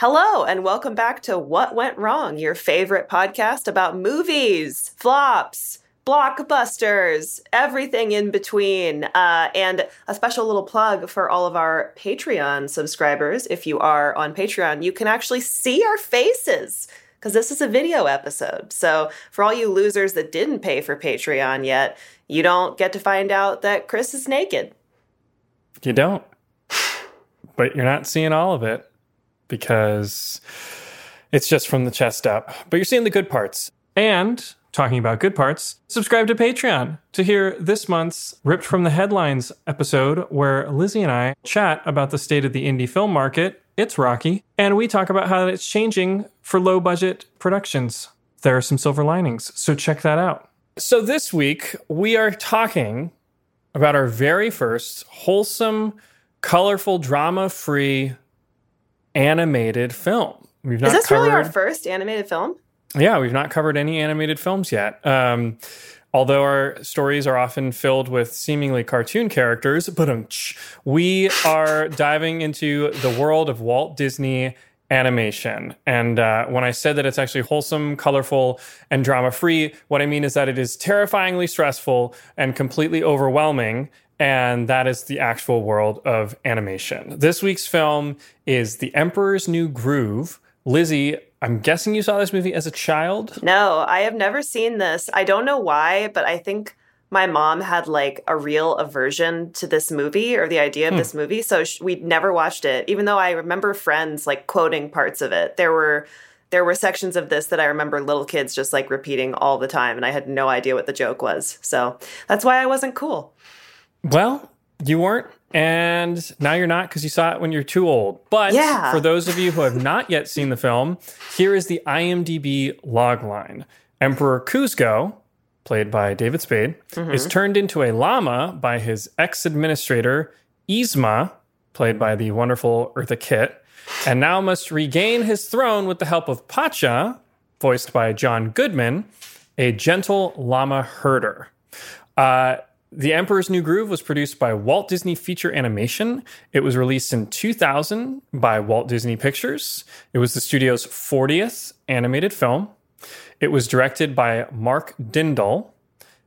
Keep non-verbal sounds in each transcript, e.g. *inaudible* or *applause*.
Hello, and welcome back to What Went Wrong, your favorite podcast about movies, flops, blockbusters, everything in between. Uh, and a special little plug for all of our Patreon subscribers. If you are on Patreon, you can actually see our faces because this is a video episode. So, for all you losers that didn't pay for Patreon yet, you don't get to find out that Chris is naked. You don't. But you're not seeing all of it because it's just from the chest up. But you're seeing the good parts. And talking about good parts, subscribe to Patreon to hear this month's Ripped from the Headlines episode where Lizzie and I chat about the state of the indie film market. It's rocky. And we talk about how it's changing for low budget productions. There are some silver linings. So check that out. So this week, we are talking about our very first wholesome, colorful, drama free animated film. We've not Is this covered, really our first animated film? Yeah, we've not covered any animated films yet. Um, although our stories are often filled with seemingly cartoon characters, but we are *laughs* diving into the world of Walt Disney animation. And uh, when I said that it's actually wholesome, colorful, and drama free, what I mean is that it is terrifyingly stressful and completely overwhelming and that is the actual world of animation. This week's film is The Emperor's New Groove. Lizzie, I'm guessing you saw this movie as a child? No, I have never seen this. I don't know why, but I think my mom had like a real aversion to this movie or the idea of hmm. this movie. So sh- we never watched it, even though I remember friends like quoting parts of it. There were there were sections of this that I remember little kids just like repeating all the time, and I had no idea what the joke was. So that's why I wasn't cool. Well, you weren't, and now you're not because you saw it when you're too old. But yeah. for those of you who have not yet seen the film, here is the IMDb logline Emperor Kuzco, played by David Spade, mm-hmm. is turned into a llama by his ex administrator, Yzma, played by the wonderful Eartha Kitt, and now must regain his throne with the help of Pacha, voiced by John Goodman, a gentle llama herder. Uh, the Emperor's New Groove was produced by Walt Disney Feature Animation. It was released in 2000 by Walt Disney Pictures. It was the studio's 40th animated film. It was directed by Mark Dindal,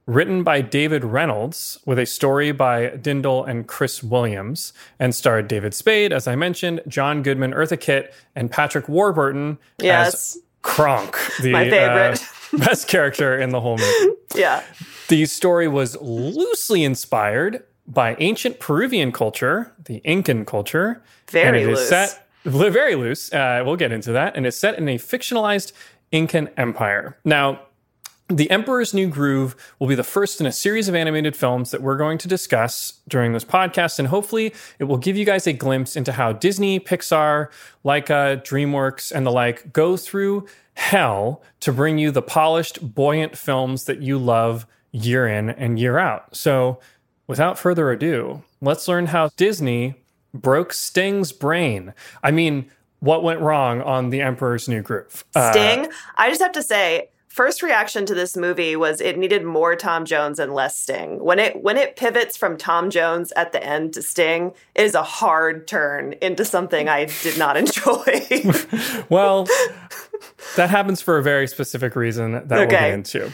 written by David Reynolds, with a story by Dindal and Chris Williams, and starred David Spade, as I mentioned, John Goodman, Eartha Kitt, and Patrick Warburton yes. as Kronk, the My favorite. Uh, best character in the whole movie. *laughs* Yeah. The story was loosely inspired by ancient Peruvian culture, the Incan culture. Very and it loose. Is set, very loose. Uh, we'll get into that. And it's set in a fictionalized Incan empire. Now, the Emperor's New Groove will be the first in a series of animated films that we're going to discuss during this podcast, and hopefully it will give you guys a glimpse into how Disney, Pixar, Laika, DreamWorks, and the like go through hell to bring you the polished, buoyant films that you love year in and year out. So, without further ado, let's learn how Disney broke Sting's brain. I mean, what went wrong on The Emperor's New Groove? Uh, Sting, I just have to say, first reaction to this movie was it needed more Tom Jones and less Sting. When it when it pivots from Tom Jones at the end to Sting, it is a hard turn into something I did not enjoy. *laughs* well, that happens for a very specific reason that okay. we'll get into.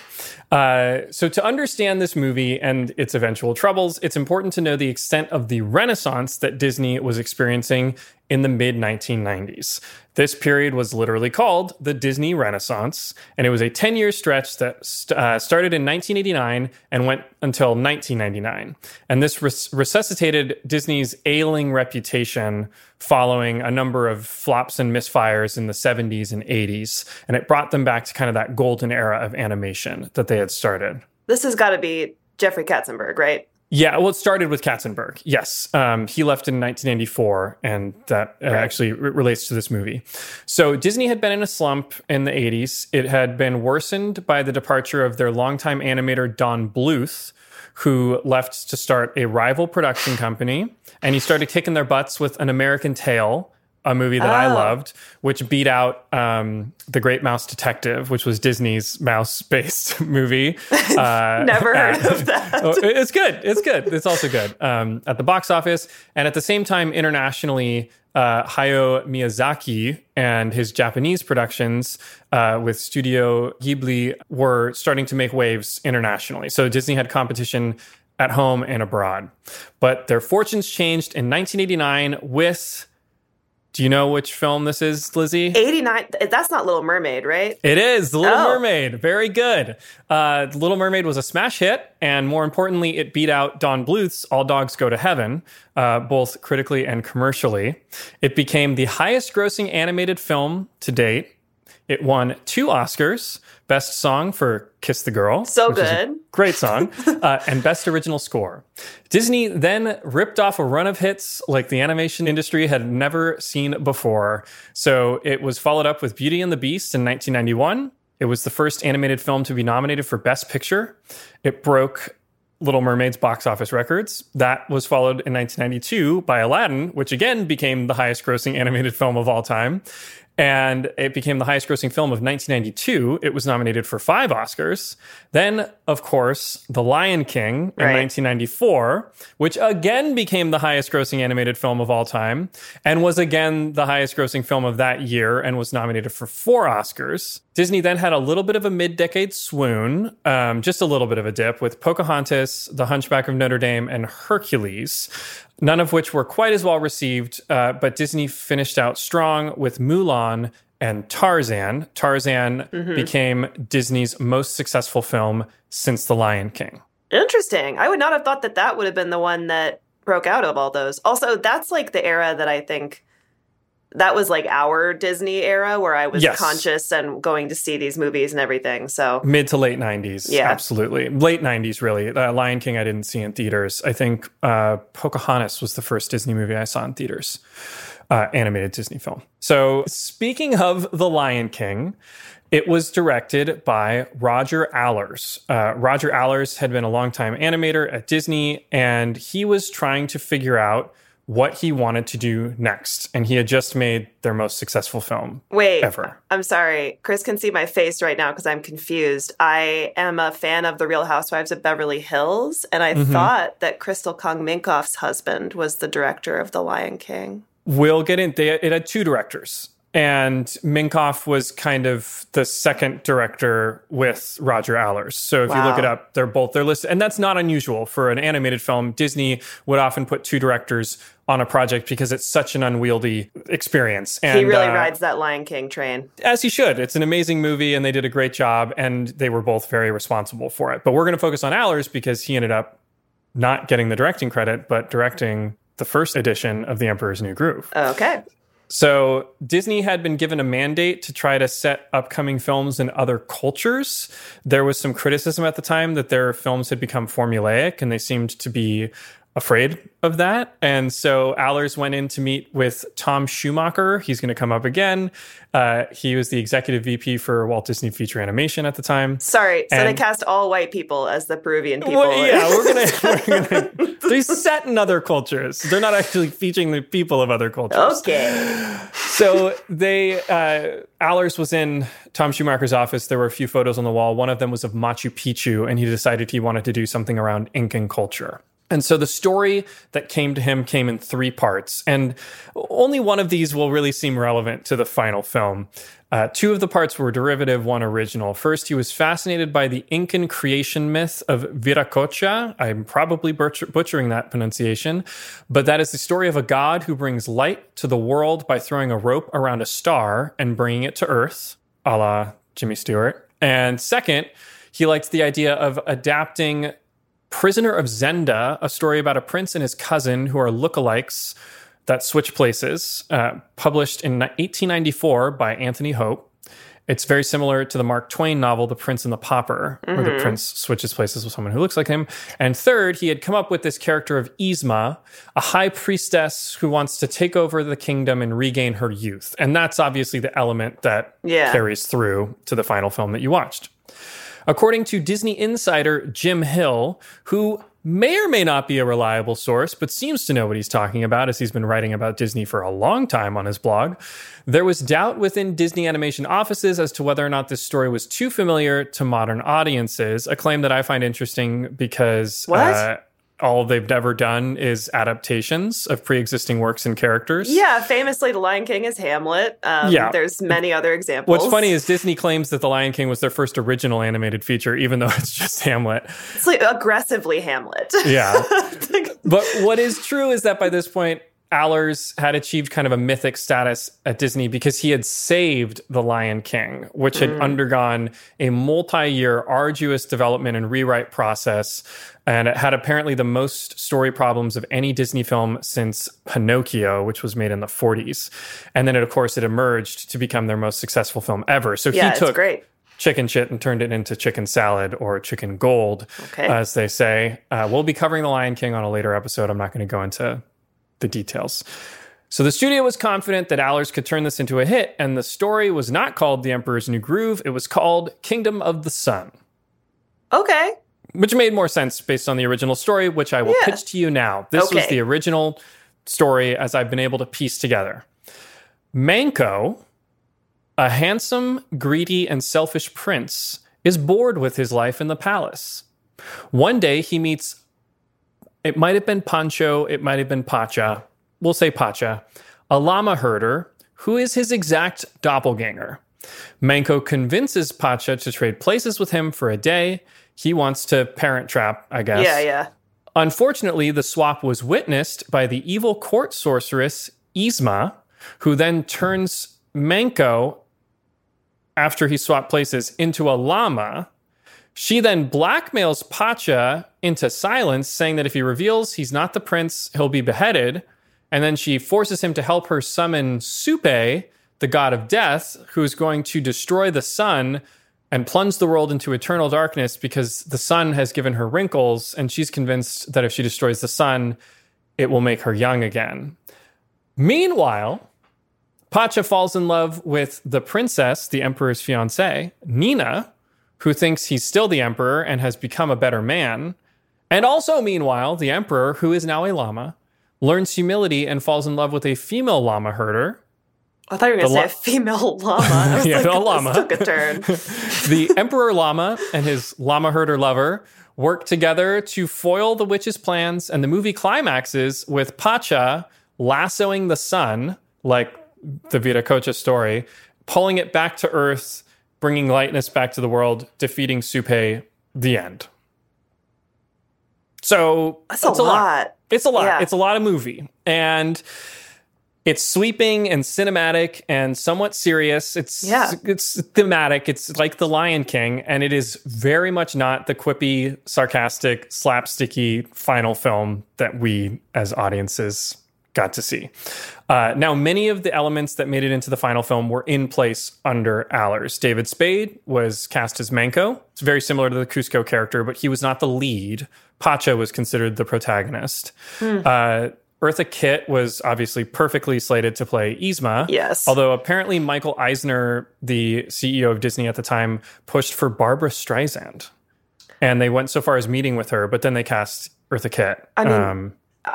Uh, so, to understand this movie and its eventual troubles, it's important to know the extent of the renaissance that Disney was experiencing in the mid 1990s. This period was literally called the Disney Renaissance, and it was a 10 year stretch that st- uh, started in 1989 and went until 1999. And this res- resuscitated Disney's ailing reputation following a number of flops and misfires in the 70s and 80s. And it brought them back to kind of that golden era of animation that they had started. This has got to be Jeffrey Katzenberg, right? Yeah, well, it started with Katzenberg. Yes, um, he left in 1994, and that uh, right. actually r- relates to this movie. So Disney had been in a slump in the 80s. It had been worsened by the departure of their longtime animator Don Bluth, who left to start a rival production company, and he started kicking their butts with An American Tail, a movie that oh. I loved, which beat out um, The Great Mouse Detective, which was Disney's mouse based *laughs* movie. *laughs* Uh, Never heard at, of that. *laughs* Oh, it's good. It's good. It's also good um, at the box office. And at the same time, internationally, uh, Hayao Miyazaki and his Japanese productions uh, with Studio Ghibli were starting to make waves internationally. So Disney had competition at home and abroad. But their fortunes changed in 1989 with do you know which film this is, Lizzie? 89. That's not Little Mermaid, right? It is The Little oh. Mermaid. Very good. Uh, Little Mermaid was a smash hit, and more importantly, it beat out Don Bluth's All Dogs Go to Heaven, uh, both critically and commercially. It became the highest grossing animated film to date. It won two Oscars Best Song for Kiss the Girl. So good. Great song. *laughs* uh, and Best Original Score. Disney then ripped off a run of hits like the animation industry had never seen before. So it was followed up with Beauty and the Beast in 1991. It was the first animated film to be nominated for Best Picture. It broke Little Mermaid's box office records. That was followed in 1992 by Aladdin, which again became the highest grossing *laughs* animated film of all time and it became the highest grossing film of 1992. It was nominated for five Oscars. Then, of course, The Lion King in right. 1994, which again became the highest grossing animated film of all time and was again the highest grossing film of that year and was nominated for four Oscars. Disney then had a little bit of a mid decade swoon, um, just a little bit of a dip with Pocahontas, The Hunchback of Notre Dame, and Hercules none of which were quite as well received. Uh, but Disney finished out strong with Mulan and Tarzan. Tarzan mm-hmm. became Disney's most successful film since The Lion King. Interesting. I would not have thought that that would have been the one that broke out of all those. Also, that's like the era that I think that was like our Disney era where I was yes. conscious and going to see these movies and everything. So mid to late '90s, yeah, absolutely, late '90s, really. Uh, Lion King, I didn't see in theaters. I think uh, Pocahontas was the first Disney movie I saw in theaters, uh, animated Disney film. So speaking of the Lion King. It was directed by Roger Allers. Uh, Roger Allers had been a longtime animator at Disney, and he was trying to figure out what he wanted to do next. And he had just made their most successful film Wait, ever. I'm sorry. Chris can see my face right now because I'm confused. I am a fan of The Real Housewives of Beverly Hills, and I mm-hmm. thought that Crystal Kung Minkoff's husband was the director of The Lion King. We'll get in. They, it had two directors and Minkoff was kind of the second director with Roger Allers. So if wow. you look it up, they're both they're listed, and that's not unusual for an animated film. Disney would often put two directors on a project because it's such an unwieldy experience. And, he really uh, rides that Lion King train, as he should. It's an amazing movie, and they did a great job, and they were both very responsible for it. But we're going to focus on Allers because he ended up not getting the directing credit, but directing the first edition of The Emperor's New Groove. Okay. So Disney had been given a mandate to try to set upcoming films in other cultures. There was some criticism at the time that their films had become formulaic and they seemed to be afraid of that. And so Allers went in to meet with Tom Schumacher. He's going to come up again. Uh, he was the executive VP for Walt Disney Feature Animation at the time. Sorry, so they cast all white people as the Peruvian people. Well, yeah, we're *laughs* we're gonna they set in other cultures. They're not actually featuring the people of other cultures. Okay. So they, uh, Allers was in Tom Schumacher's office. There were a few photos on the wall. One of them was of Machu Picchu, and he decided he wanted to do something around Incan culture. And so the story that came to him came in three parts, and only one of these will really seem relevant to the final film. Uh, two of the parts were derivative, one original. First, he was fascinated by the Incan creation myth of Viracocha. I'm probably butcher- butchering that pronunciation, but that is the story of a god who brings light to the world by throwing a rope around a star and bringing it to Earth, a la Jimmy Stewart. And second, he liked the idea of adapting Prisoner of Zenda, a story about a prince and his cousin who are lookalikes that switch places, uh, published in 1894 by Anthony Hope. It's very similar to the Mark Twain novel, The Prince and the Pauper, mm-hmm. where the mm-hmm. prince switches places with someone who looks like him. And third, he had come up with this character of Yzma, a high priestess who wants to take over the kingdom and regain her youth. And that's obviously the element that yeah. carries through to the final film that you watched. According to Disney insider Jim Hill, who may or may not be a reliable source, but seems to know what he's talking about as he's been writing about Disney for a long time on his blog. There was doubt within Disney animation offices as to whether or not this story was too familiar to modern audiences, a claim that I find interesting because uh, all they've ever done is adaptations of pre-existing works and characters. Yeah, famously, The Lion King is Hamlet. Um, yeah, there's many other examples. What's funny is Disney claims that The Lion King was their first original animated feature, even though *laughs* it's just Hamlet. It's like aggressively Hamlet. Yeah, *laughs* but what is true is that by this point, Allers had achieved kind of a mythic status at Disney because he had saved The Lion King, which had mm. undergone a multi year arduous development and rewrite process. And it had apparently the most story problems of any Disney film since Pinocchio, which was made in the 40s. And then, it, of course, it emerged to become their most successful film ever. So yeah, he took great chicken shit and turned it into chicken salad or chicken gold, okay. as they say. Uh, we'll be covering The Lion King on a later episode. I'm not going to go into the details. So the studio was confident that Allers could turn this into a hit, and the story was not called The Emperor's New Groove. It was called Kingdom of the Sun. Okay. Which made more sense based on the original story, which I will yeah. pitch to you now. This okay. was the original story as I've been able to piece together. Manco, a handsome, greedy, and selfish prince, is bored with his life in the palace. One day he meets it might have been Pancho, it might have been Pacha. We'll say Pacha, a llama herder who is his exact doppelganger. Manco convinces Pacha to trade places with him for a day. He wants to parent trap, I guess. Yeah, yeah. Unfortunately, the swap was witnessed by the evil court sorceress Yzma, who then turns Manco, after he swapped places, into a llama she then blackmails Pacha into silence, saying that if he reveals he's not the prince, he'll be beheaded. And then she forces him to help her summon Supe, the god of death, who is going to destroy the sun and plunge the world into eternal darkness because the sun has given her wrinkles. And she's convinced that if she destroys the sun, it will make her young again. Meanwhile, Pacha falls in love with the princess, the emperor's fiancée, Nina, who thinks he's still the emperor and has become a better man. And also, meanwhile, the emperor, who is now a llama, learns humility and falls in love with a female llama herder. I thought you were going to say la- a female *laughs* llama. *laughs* yeah, like, a llama. *laughs* took a turn. the emperor llama and his llama herder lover work together to foil the witch's plans, and the movie climaxes with Pacha lassoing the sun, like the Viracocha story, pulling it back to Earth bringing lightness back to the world, defeating Supe, the end. So that's a, lot. a lot. It's a lot. Yeah. It's a lot of movie. And it's sweeping and cinematic and somewhat serious. It's yeah. it's thematic. It's like The Lion King, and it is very much not the quippy, sarcastic, slapsticky final film that we as audiences got to see. Uh, now, many of the elements that made it into the final film were in place under Allers. David Spade was cast as Manco. It's very similar to the Kuzco character, but he was not the lead. Pacha was considered the protagonist. Hmm. Uh, Eartha Kitt was obviously perfectly slated to play Yzma. Yes. Although apparently Michael Eisner, the CEO of Disney at the time, pushed for Barbra Streisand. And they went so far as meeting with her, but then they cast Eartha Kitt. I mean, um,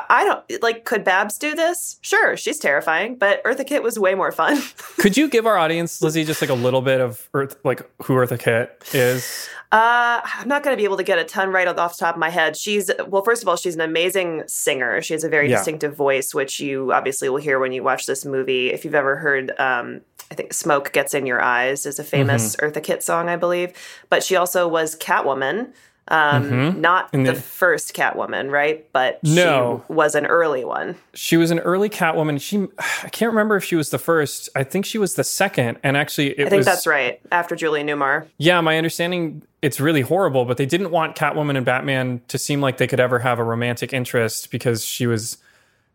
I don't like. Could Babs do this? Sure, she's terrifying, but Eartha Kitt was way more fun. *laughs* could you give our audience, Lizzie, just like a little bit of Earth, like who Eartha Kitt is? Uh, I'm not going to be able to get a ton right off the top of my head. She's well, first of all, she's an amazing singer. She has a very yeah. distinctive voice, which you obviously will hear when you watch this movie. If you've ever heard, um, I think "Smoke Gets in Your Eyes" is a famous mm-hmm. Eartha Kitt song, I believe. But she also was Catwoman um, mm-hmm. Not the, the, first Catwoman, right? But no. she was an early one. She was an early Catwoman. She, *sighs* I can't remember if she was the first. I think she was the second. And actually, I think was, that's right. After Julie Newmar. Yeah, my understanding, it's really horrible. But they didn't want Catwoman and Batman to seem like they could ever have a romantic interest because she was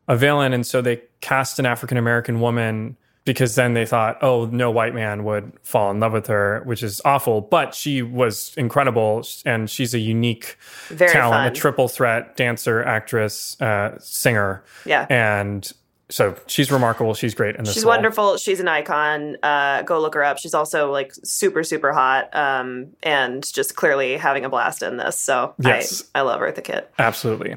a villain, and so they cast an African American woman because then they thought, oh, no white man would fall in love with her, which is awful. But she was incredible, and she's a unique Very talent, fun. a triple threat dancer, actress, uh, singer. Yeah, and so she's remarkable. She's great in this. She's role. wonderful. She's an icon. Uh, go look her up. She's also like super, super hot, um, and just clearly having a blast in this. So yes. I, I love Eartha Kitt. Absolutely.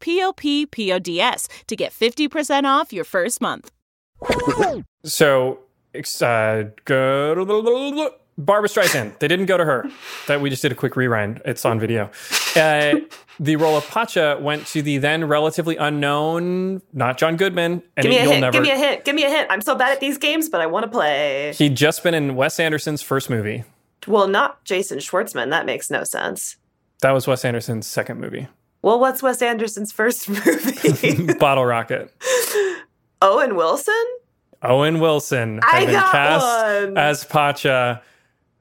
p-o-p-p-o-d-s to get 50% off your first month. so, uh, go to Streisand. They didn't go to her. That we just did a quick rewind. It's on video. Uh, the role of Pacha went to the then relatively unknown, not John Goodman. And give me a hint. Never... Give me a hint. Give me a hint. I'm so bad at these games, but I want to play. He'd just been in Wes Anderson's first movie. Well, not Jason Schwartzman. That makes no sense. That was Wes Anderson's second movie. Well, what's Wes Anderson's first *laughs* movie? *laughs* Bottle Rocket. Owen Wilson. Owen Wilson had I been cast one. as Pacha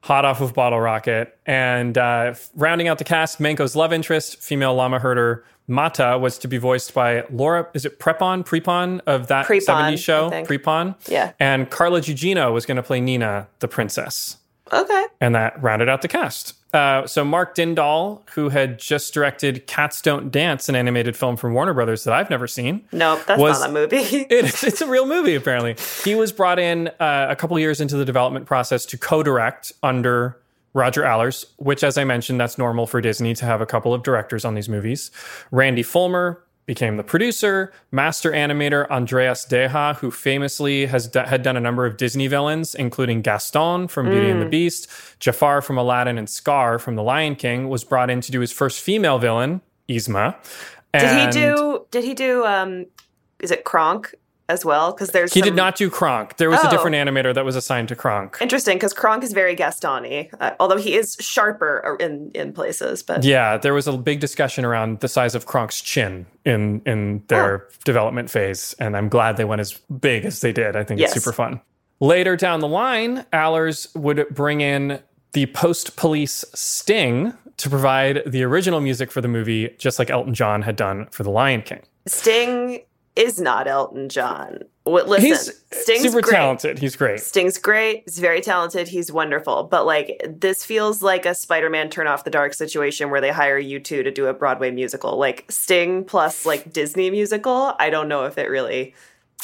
hot off of Bottle Rocket. And uh, rounding out the cast, Manco's love interest, female llama herder Mata, was to be voiced by Laura, is it Prepon? Prepon of that Prepon, 70s show? Prepon? Yeah. And Carla Gugino was going to play Nina, the princess. Okay. And that rounded out the cast. Uh, so Mark Dindal, who had just directed Cats Don't Dance, an animated film from Warner Brothers that I've never seen. Nope, that's was, not a movie. *laughs* it, it's a real movie, apparently. He was brought in uh, a couple years into the development process to co-direct under Roger Allers, which, as I mentioned, that's normal for Disney to have a couple of directors on these movies. Randy Fulmer became the producer, master animator Andreas Deja, who famously has d- had done a number of Disney villains, including Gaston from Beauty mm. and the mm. Beast, Jafar from Aladdin, and Scar from The Lion King, was brought in to do his first female villain, Yzma. And did he do? Did he do? Um, is it Kronk as well? Because there's he some... did not do Kronk. There was oh. a different animator that was assigned to Kronk. Interesting, because Kronk is very Gaston-y, uh, although he is sharper in in places. But yeah, there was a big discussion around the size of Kronk's chin in in their oh. development phase, and I'm glad they went as big as they did. I think yes. it's super fun. Later down the line, Allers would bring in the post police Sting to provide the original music for the movie, just like Elton John had done for The Lion King. Sting is not Elton John. Listen, he's uh, Sting's super great. talented. He's great. Sting's great. He's very talented. He's wonderful. But like this feels like a Spider-Man turn off the dark situation where they hire U2 to do a Broadway musical. Like Sting plus like Disney musical. I don't know if it really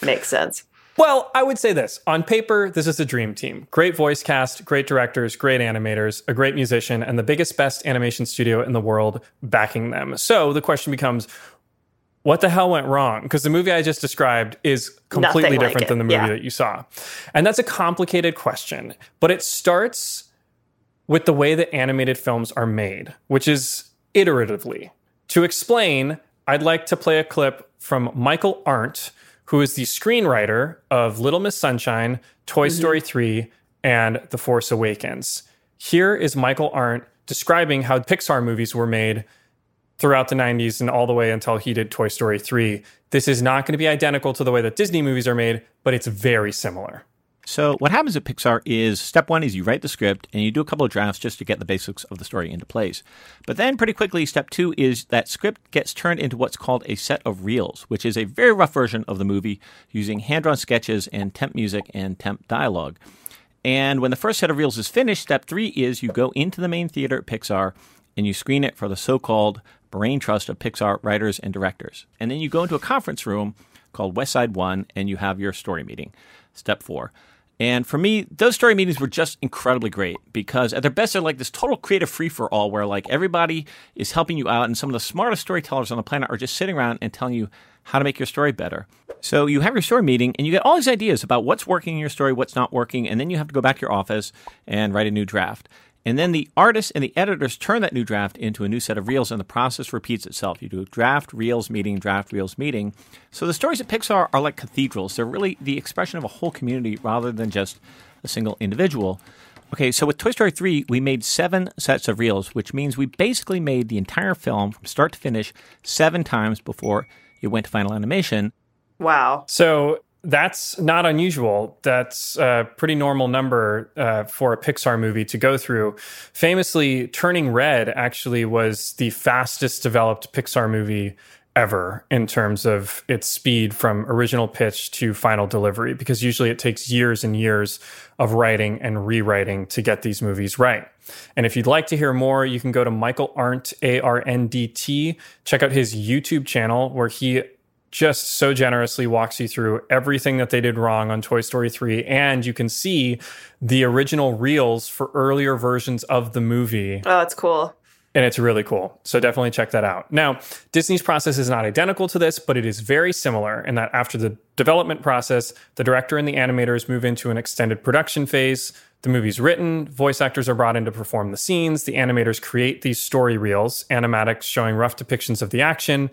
makes sense. Well, I would say this. On paper, this is a dream team. Great voice cast, great directors, great animators, a great musician, and the biggest, best animation studio in the world backing them. So the question becomes what the hell went wrong? Because the movie I just described is completely Nothing different like than the movie yeah. that you saw. And that's a complicated question, but it starts with the way that animated films are made, which is iteratively. To explain, I'd like to play a clip from Michael Arndt who is the screenwriter of Little Miss Sunshine, Toy mm-hmm. Story 3, and The Force Awakens. Here is Michael Arndt describing how Pixar movies were made throughout the 90s and all the way until he did Toy Story 3. This is not going to be identical to the way that Disney movies are made, but it's very similar. So what happens at Pixar is step one is you write the script and you do a couple of drafts just to get the basics of the story into place. But then pretty quickly, step two is that script gets turned into what's called a set of reels, which is a very rough version of the movie using hand-drawn sketches and temp music and temp dialogue. And when the first set of reels is finished, step three is you go into the main theater at Pixar and you screen it for the so-called brain trust of Pixar writers and directors. And then you go into a conference room called West Side One and you have your story meeting. Step four. And for me, those story meetings were just incredibly great because at their best, they're like this total creative free for all where like everybody is helping you out. And some of the smartest storytellers on the planet are just sitting around and telling you how to make your story better. So you have your story meeting and you get all these ideas about what's working in your story, what's not working. And then you have to go back to your office and write a new draft. And then the artists and the editors turn that new draft into a new set of reels, and the process repeats itself. You do draft, reels, meeting, draft, reels, meeting. So the stories at Pixar are like cathedrals. They're really the expression of a whole community rather than just a single individual. Okay, so with Toy Story 3, we made seven sets of reels, which means we basically made the entire film from start to finish seven times before it went to final animation. Wow. So that's not unusual. That's a pretty normal number uh, for a Pixar movie to go through. Famously, Turning Red actually was the fastest developed Pixar movie ever in terms of its speed from original pitch to final delivery, because usually it takes years and years of writing and rewriting to get these movies right. And if you'd like to hear more, you can go to Michael Arndt, A R N D T, check out his YouTube channel where he just so generously walks you through everything that they did wrong on Toy Story 3. And you can see the original reels for earlier versions of the movie. Oh, it's cool. And it's really cool. So definitely check that out. Now, Disney's process is not identical to this, but it is very similar in that after the development process, the director and the animators move into an extended production phase. The movie's written, voice actors are brought in to perform the scenes, the animators create these story reels, animatics showing rough depictions of the action.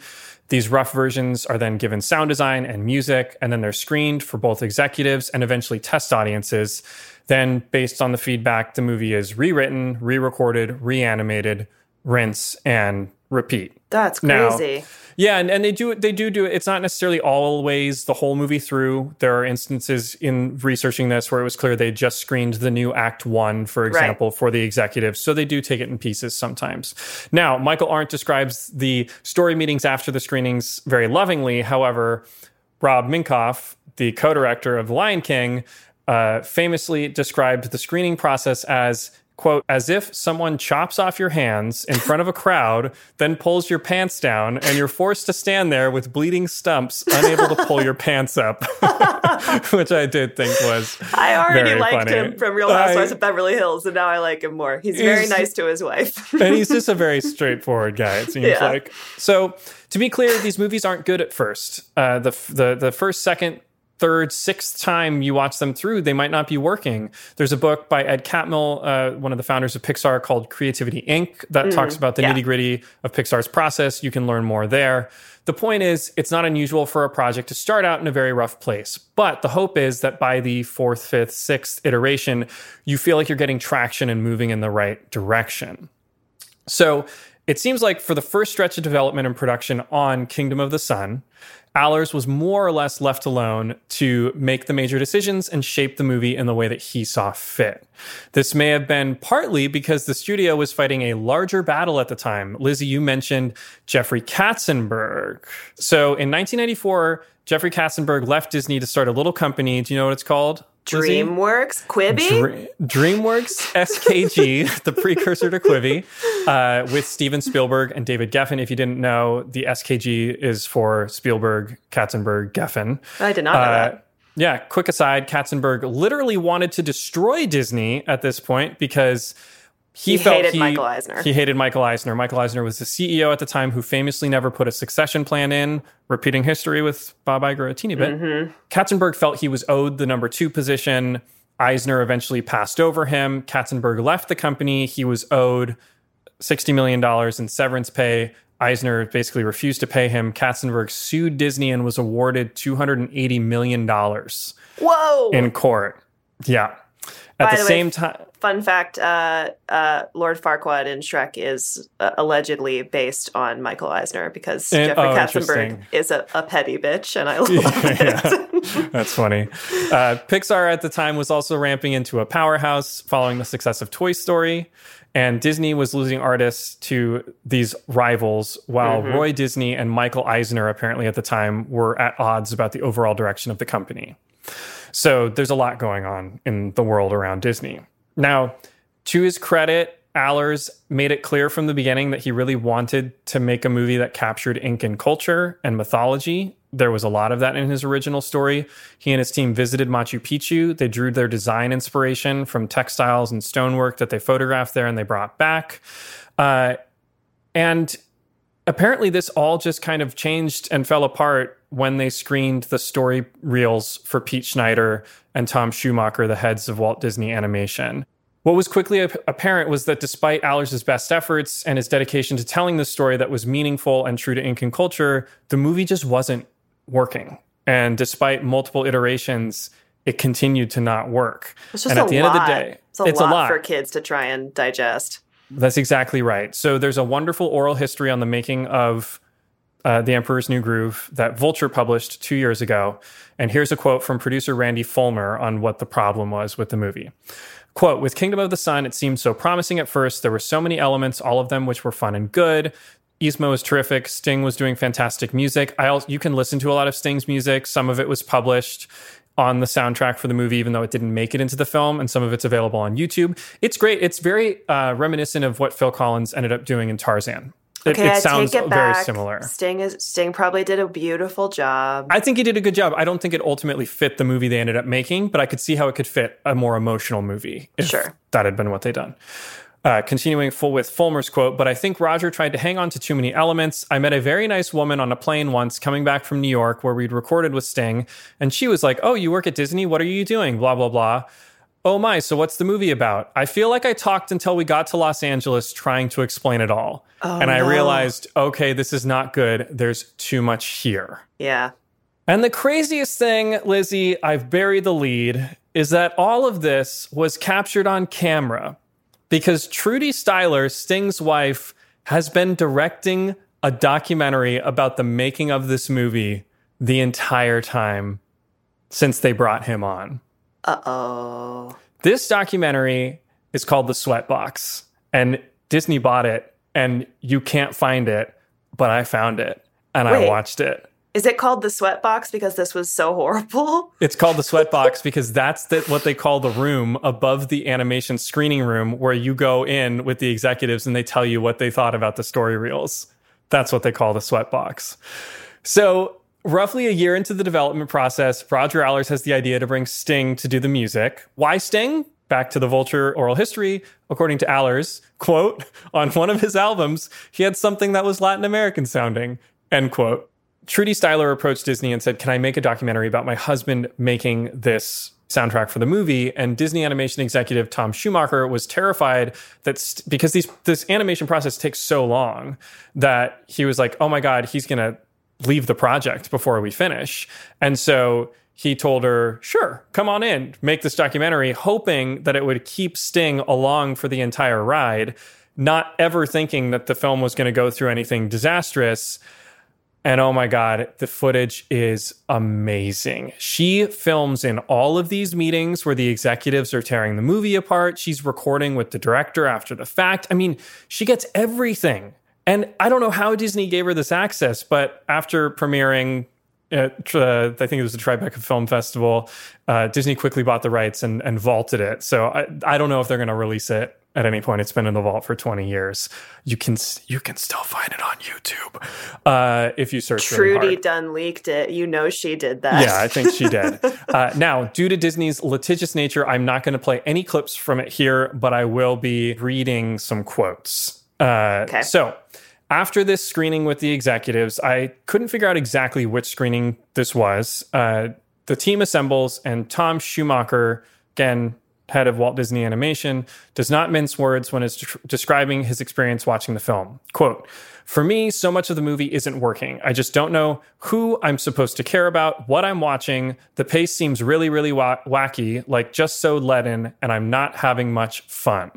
These rough versions are then given sound design and music, and then they're screened for both executives and eventually test audiences. Then, based on the feedback, the movie is rewritten, re recorded, reanimated, rinse, and repeat. That's crazy. Now, yeah, and, and they do they do do it. It's not necessarily always the whole movie through. There are instances in researching this where it was clear they just screened the new Act One, for example, right. for the executives. So they do take it in pieces sometimes. Now, Michael Arndt describes the story meetings after the screenings very lovingly. However, Rob Minkoff, the co-director of Lion King, uh, famously described the screening process as quote, as if someone chops off your hands in front of a crowd, then pulls your pants down, and you're forced to stand there with bleeding stumps, unable to pull your pants up, *laughs* which I did think was. I already liked funny. him from Real Housewives I, of Beverly Hills, and now I like him more. He's, he's very nice to his wife. *laughs* and he's just a very straightforward guy, it seems yeah. like. So, to be clear, these movies aren't good at first. Uh, the, the, the first, second, third, sixth time you watch them through, they might not be working. There's a book by Ed Catmull, uh, one of the founders of Pixar, called Creativity Inc., that mm, talks about the yeah. nitty gritty of Pixar's process. You can learn more there. The point is, it's not unusual for a project to start out in a very rough place. But the hope is that by the fourth, fifth, sixth iteration, you feel like you're getting traction and moving in the right direction. So it seems like for the first stretch of development and production on Kingdom of the Sun, Allers was more or less left alone to make the major decisions and shape the movie in the way that he saw fit. This may have been partly because the studio was fighting a larger battle at the time. Lizzie, you mentioned Jeffrey Katzenberg. So in 1994, Jeffrey Katzenberg left Disney to start a little company. Do you know what it's called? DreamWorks, Quibi, DreamWorks SKG, *laughs* the precursor to Quibi, uh, with Steven Spielberg and David Geffen. If you didn't know, the SKG is for Spielberg, Katzenberg, Geffen. I did not know uh, that. Yeah, quick aside Katzenberg literally wanted to destroy Disney at this point because he, he hated he, Michael Eisner. He hated Michael Eisner. Michael Eisner was the CEO at the time who famously never put a succession plan in, repeating history with Bob Iger a teeny bit. Mm-hmm. Katzenberg felt he was owed the number two position. Eisner eventually passed over him. Katzenberg left the company. He was owed $60 million in severance pay. Eisner basically refused to pay him. Katzenberg sued Disney and was awarded $280 million. Whoa! In court. Yeah. At By the, the same time, fun fact: uh, uh, Lord Farquaad in Shrek is uh, allegedly based on Michael Eisner because And- Jeffrey oh, Katzenberg is a, a petty bitch, and I *laughs* love it. That's funny. Uh, Pixar at the time was also ramping into a powerhouse following the success of Toy Story. And Disney was losing artists to these rivals, while Mm-hmm. Roy Disney and Michael Eisner, apparently at the time, were at odds about the overall direction of the company. So there's a lot going on in the world around Disney. Now, to his credit, Allers made it clear from the beginning that he really wanted to make a movie that captured Incan culture and mythology. There was a lot of that in his original story. He and his team visited Machu Picchu. They drew their design inspiration from textiles and stonework that they photographed there and they brought back. Uh, and apparently this all just kind of changed and fell apart when they screened the story reels for Pete Schneider and Tom Schumacher, the heads of Walt Disney Animation. What was quickly ap- apparent was that despite Allers' best efforts and his dedication to telling the story that was meaningful and true to Incan culture, the movie just wasn't working. And despite multiple iterations, it continued to not work. It's just and a at the end lot. of the day, it's a, it's lot a lot for kids to try and digest. that's exactly right. So there's a wonderful oral history on the making of uh, The Emperor's New Groove that Vulture published two years ago. And here's a quote from producer Randy Fulmer on what the problem was with the movie. Quote, with Kingdom of the Sun, it seemed so promising at first. There were so many elements, all of them which were fun and good. Yzma was terrific. Sting was doing fantastic music. I also, you can listen to a lot of Sting's music. Some of it was published on the soundtrack for the movie, even though it didn't make it into the film, and some of it's available on YouTube. It's great. It's very uh, reminiscent of what Phil Collins ended up doing in Tarzan. It, Okay, it I sounds take it very back. similar. Sting is Sting probably did a beautiful job. I think he did a good job. I don't think it ultimately fit the movie they ended up making, but I could see how it could fit a more emotional movie if Sure. that had been what they'd done. Uh, continuing full with Fulmer's quote, but I think Roger tried to hang on to too many elements. I met a very nice woman on a plane once coming back from New York where we'd recorded with Sting, and she was like, Oh, you work at Disney? What are you doing? Blah, blah, blah. Oh my, so what's the movie about? I feel like I talked until we got to Los Angeles trying to explain it all. Oh, and I no. realized, okay, this is not good. There's too much here. yeah. And the craziest thing, Lizzie, I've buried the lead, is that all of this was captured on camera because Trudy Styler, Sting's wife, has been directing a documentary about the making of this movie the entire time since they brought him on. Uh oh. This documentary is called The Sweatbox, and Disney bought it, and you can't find it, but I found it and I watched it. Is it called the sweatbox because this was so horrible? *laughs* It's called the sweatbox because that's the, what they call the room above the animation screening room where you go in with the executives and they tell you what they thought about the story reels. That's what they call the sweatbox. So, roughly a year into the development process, Roger Allers has the idea to bring Sting to do the music. Why Sting? Back to the Vulture oral history, according to Allers, quote, *laughs* on one of his albums, he had something that was Latin American sounding, end quote. Trudy Styler approached Disney and said, Can I make a documentary about my husband making this soundtrack for the movie? And Disney animation executive Tom Schumacher was terrified that st- because these, this animation process takes so long that he was like, Oh my God, he's going to leave the project before we finish. And so he told her, Sure, come on in, make this documentary, hoping that it would keep Sting along for the entire ride, not ever thinking that the film was going to go through anything disastrous. And oh my God, the footage is amazing. She films in all of these meetings where the executives are tearing the movie apart. She's recording with the director after the fact. I mean, she gets everything. And I don't know how Disney gave her this access, but after premiering at uh, I think it was the Tribeca Film Festival. Uh, Disney quickly bought the rights and, and vaulted it. So I, I don't know if they're going to release it at any point. It's been in the vault for 20 years. You can you can still find it on YouTube uh, if you search. Trudy really done leaked it. You know she did that. Yeah, I think she did. *laughs* uh, now, due to Disney's litigious nature, I'm not going to play any clips from it here, but I will be reading some quotes. Uh, okay. So after this screening with the executives, I couldn't figure out exactly which screening this was. Uh, the team assembles, and Tom Schumacher, again, head of Walt Disney Animation, does not mince words when it's describing his experience watching the film. Quote, For me, so much of the movie isn't working. I just don't know who I'm supposed to care about, what I'm watching. The pace seems really, really wa- wacky, like just so leaden, and I'm not having much fun.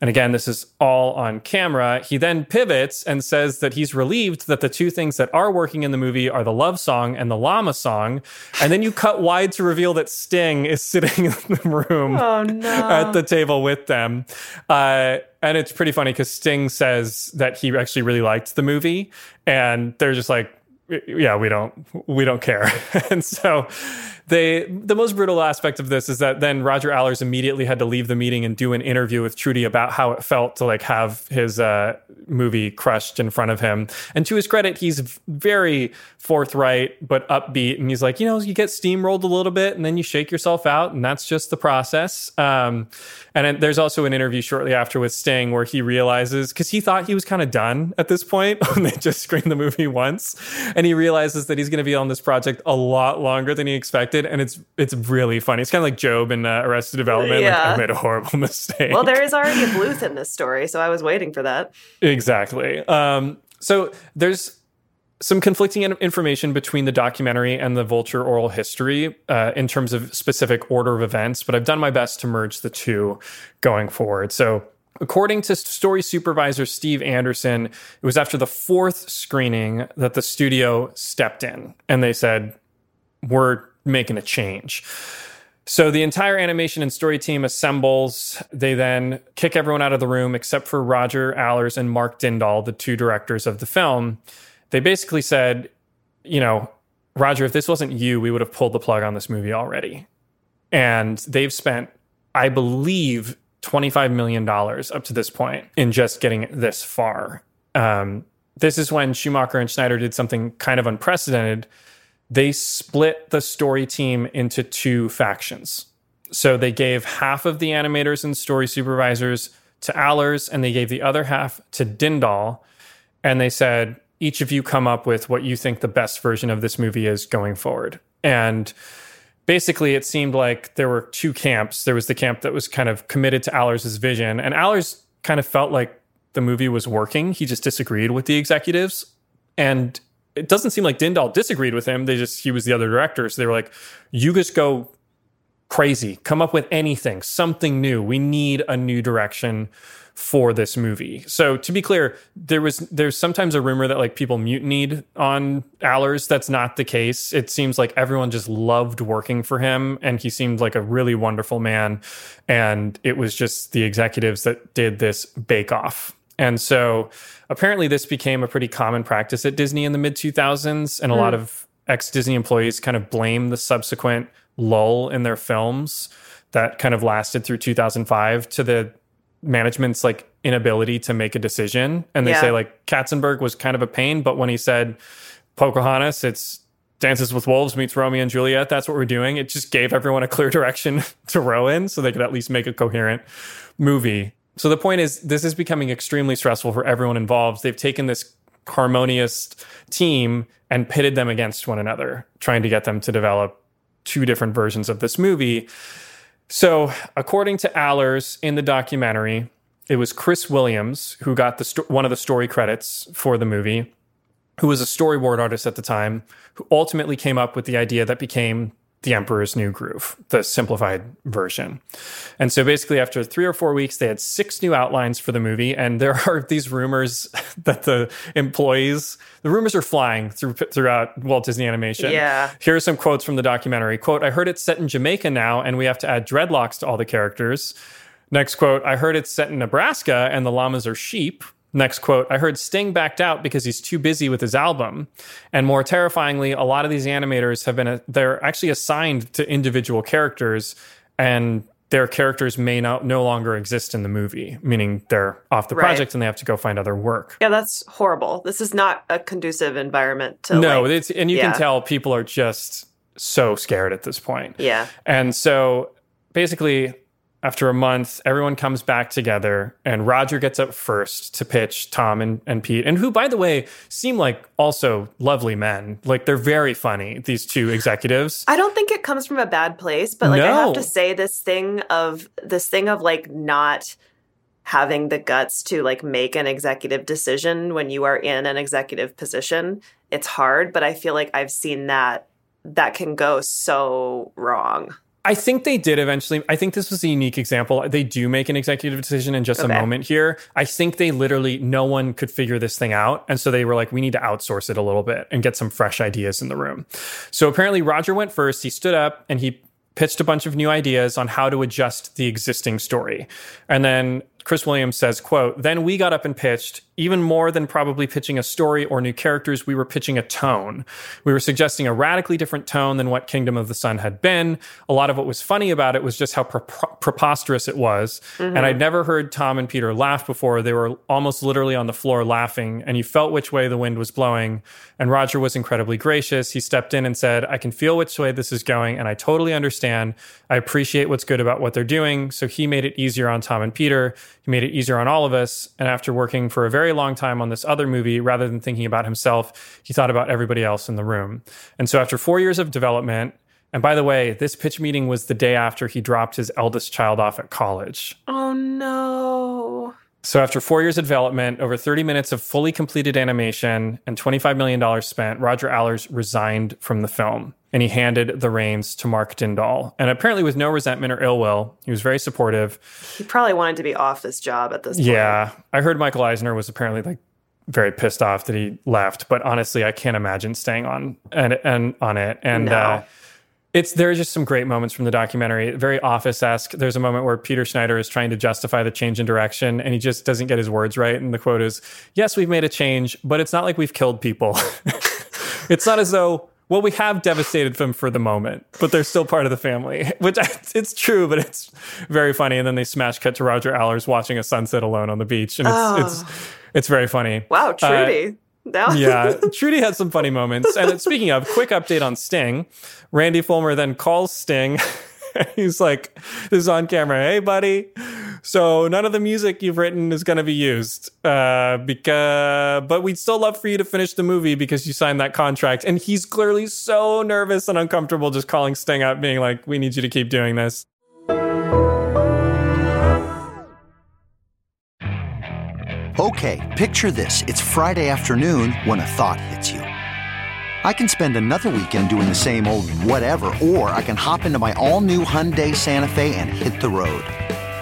And again, this is all on camera. He then pivots and says that he's relieved that the two things that are working in the movie are the love song and the llama song. And then you cut wide to reveal that Sting is sitting in the room oh, no. at the table with them. Uh, and it's pretty funny because Sting says that he actually really liked the movie. And they're just like, yeah, we don't we don't care. *laughs* and so they the most brutal aspect of this is that then Roger Allers immediately had to leave the meeting and do an interview with Trudy about how it felt to like have his uh, movie crushed in front of him. And to his credit, he's very forthright but upbeat, and he's like, you know, you get steamrolled a little bit, and then you shake yourself out, and that's just the process. Um, and there's also an interview shortly after with Sting where he realizes because he thought he was kind of done at this point *laughs* when they just screened the movie once, *laughs* and he realizes that he's going to be on this project a lot longer than he expected, and it's it's really funny. It's kind of like Gob in uh, Arrested Development. Yeah. Like, I made a horrible *laughs* mistake. Well, there is already a Bluth in this story, so I was waiting for that. Exactly. Um, so there's some conflicting information between the documentary and the Vulture oral history uh, in terms of specific order of events, but I've done my best to merge the two going forward. So, according to story supervisor Steve Anderson, it was after the fourth screening that the studio stepped in and they said, We're making a change. So the entire animation and story team assembles. They then kick everyone out of the room except for Roger Allers and Mark Dindal, the two directors of the film they basically said, you know, Roger, if this wasn't you, we would have pulled the plug on this movie already. And they've spent, I believe, $25 million up to this point in just getting this far. Um, this is when Schumacher and Schneider did something kind of unprecedented. They split the story team into two factions. So they gave half of the animators and story supervisors to Allers, and they gave the other half to Dindal. And they said, each of you come up with what you think the best version of this movie is going forward. And basically, it seemed like there were two camps. There was the camp that was kind of committed to Allers' vision, and Allers kind of felt like the movie was working. He just disagreed with the executives. And it doesn't seem like Dindal disagreed with him. They just, he was the other director. So they were like, you just go crazy, come up with anything, something new. We need a new direction for this movie. So to be clear, there was there's sometimes a rumor that like people mutinied on Allers. That's not the case. It seems like everyone just loved working for him and he seemed like a really wonderful man. And it was just the executives that did this bake off. And so apparently this became a pretty common practice at Disney in the mid 2000s and a mm. lot of ex Disney employees kind of blame the subsequent lull in their films that kind of lasted through 2005 to the management's like inability to make a decision. And they yeah. say like Katzenberg was kind of a pain, but when he said Pocahontas, it's Dances with Wolves meets Romeo and Juliet. That's what we're doing. It just gave everyone a clear *laughs* direction to row in so they could at least make a coherent movie. So the point is, this is becoming extremely stressful for everyone involved. They've taken this harmonious team and pitted them against one another, trying to get them to develop two different versions of this movie. So, according to Allers in the documentary, it was Chris Williams who got the sto- one of the story credits for the movie, who was a storyboard artist at the time, who ultimately came up with the idea that became the Emperor's New Groove, the simplified version. And so basically, after three or four weeks, they had six new outlines for the movie. And there *laughs* are these rumors *laughs* that the employees, the rumors are flying through, throughout Walt Disney Animation. Yeah. Here are some quotes from the documentary. Quote, I heard it's set in Jamaica now, and we have to add dreadlocks to all the characters. Next quote, I heard it's set in Nebraska and the llamas are sheep. Next quote I heard Sting backed out because he's too busy with his album. And more terrifyingly, a lot of these animators have been, a, they're actually assigned to individual characters and their characters may not, no longer exist in the movie, meaning they're off the project right. and they have to go find other work. Yeah, that's horrible. This is not a conducive environment to. No, like, it's, and you yeah. can tell people are just so scared at this point. Yeah. And so basically, after a month, everyone comes back together, and Roger gets up first to pitch Tom and, and Pete, and who, by the way, seem like also lovely men. Like they're very funny, these two executives. I don't think it comes from a bad place, but like no. I have to say this thing of this thing of like not having the guts to like make an executive decision when you are in an executive position. It's hard, but I feel like I've seen that that can go so wrong. I think they did eventually. I think this was a unique example. They do make an executive decision in just okay. a moment here. I think they literally, no one could figure this thing out. And so they were like, we need to outsource it a little bit and get some fresh ideas in the room. So apparently, Roger went first. He stood up and he pitched a bunch of new ideas on how to adjust the existing story. And then Chris Williams says, quote, then we got up and pitched even more than probably pitching a story or new characters, we were pitching a tone. We were suggesting a radically different tone than what Kingdom of the Sun had been. A lot of what was funny about it was just how pre- preposterous it was. Mm-hmm. And I'd never heard Tom and Peter laugh before. They were almost literally on the floor laughing, and you felt which way the wind was blowing. And Roger was incredibly gracious. He stepped in and said, I can feel which way this is going, and I totally understand. I appreciate what's good about what they're doing. So he made it easier on Tom and Peter. He made it easier on all of us. And after working for a very very long time on this other movie, rather than thinking about himself, he thought about everybody else in the room. And so after four years of development, and by the way, this pitch meeting was the day after he dropped his eldest child off at college. Oh no. So after four years of development, over 30 minutes of fully completed animation, and $25 million spent, Roger Allers resigned from the film and he handed the reins to Mark Dindal. And apparently, with no resentment or ill will, he was very supportive. He probably wanted to be off this job at this point. Yeah. I heard Michael Eisner was apparently like very pissed off that he left, but honestly, I can't imagine staying on and, and on it. And, no. uh, it's there are just some great moments from the documentary, very office esque. There's a moment where Peter Schneider is trying to justify the change in direction, and he just doesn't get his words right. And the quote is, "Yes, we've made a change, but it's not like we've killed people. *laughs* it's not as though well, we have devastated them for the moment, but they're still part of the family, *laughs* which it's true, but it's very funny. And then they smash cut to Roger Allers watching a sunset alone on the beach, and it's oh. it's it's very funny. Wow, Trudy. Uh, yeah, *laughs* Trudy had some funny moments. And speaking of, quick update on Sting. Randy Fullmer then calls Sting. *laughs* He's like, "This is on camera. Hey, buddy." So none of the music you've written is going to be used. Uh, because, but we'd still love for you to finish the movie because you signed that contract. And he's clearly so nervous and uncomfortable just calling Sting up, being like, we need you to keep doing this. Okay, picture this. It's Friday afternoon when a thought hits you. I can spend another weekend doing the same old whatever, or I can hop into my all new Hyundai Santa Fe and hit the road.